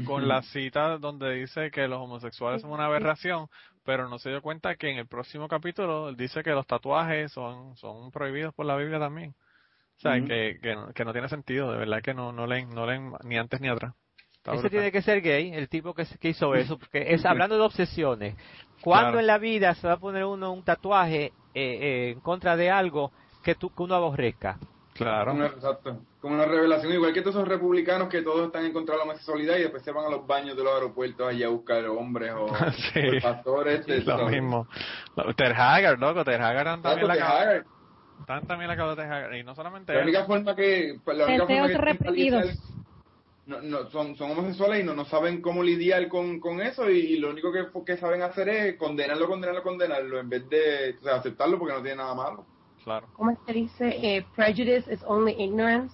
con la cita donde dice que los homosexuales son una aberración, pero no se dio cuenta que en el próximo capítulo dice que los tatuajes son, son prohibidos por la Biblia también. O sea, que, que, no, tiene sentido, de verdad que no, no, leen, no leen ni antes ni atrás. Ese tiene que ser gay, el tipo que, que hizo eso, porque es hablando de obsesiones. ¿Cuándo en la vida se va a poner uno un tatuaje eh, eh, en contra de algo que, tú, que uno aborrezca? Claro. exacto. Como una revelación, igual que todos esos republicanos que todos están en contra de la homosexualidad y después se van a los baños de los aeropuertos allá a buscar hombres o, pastores. De, lo mismo. Ter Haggard, loco, Ter Haggard también la Están también la cabeza de Haggard. Y no solamente La única forma que... Pues, la única forma que reprimidos. No, no, son, son homosexuales y no, no saben cómo lidiar con, con eso y, lo único que, que saben hacer es condenarlo, condenarlo, condenarlo en vez de aceptarlo porque no tiene nada malo. Claro. ¿Cómo se dice? Eh, prejudice is only ignorance.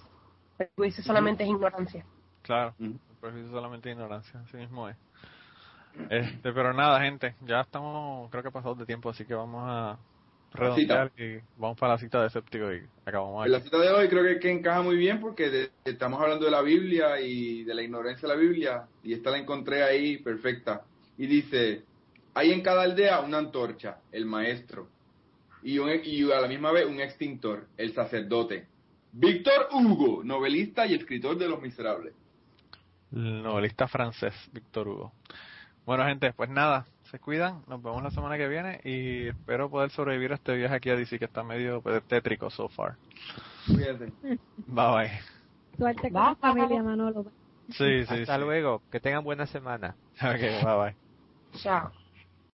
Prejuicio solamente es ignorancia. Claro, prejuicio solamente es ignorancia, así mismo es. Este, pero nada, gente, ya estamos, creo que pasado de tiempo, así que vamos a redondear y vamos para la cita de escéptico y acabamos aquí. La cita de hoy creo que, que encaja muy bien porque estamos hablando de la Biblia y de la ignorancia de la Biblia y esta la encontré ahí perfecta. Y dice, hay en cada aldea una antorcha, el maestro, y, un, y a la misma vez un extintor, el sacerdote. Víctor Hugo, novelista y escritor de Los Miserables. novelista francés, Víctor Hugo. Bueno, gente, pues nada, se cuidan, nos vemos la semana que viene y espero poder sobrevivir a este viaje aquí a DC que está medio pues, tétrico so far. Cuídate. Bye bye. Suerte con la familia Manolo. Sí, sí. Hasta luego, que tengan buena semana. Ok, bye bye. Chao.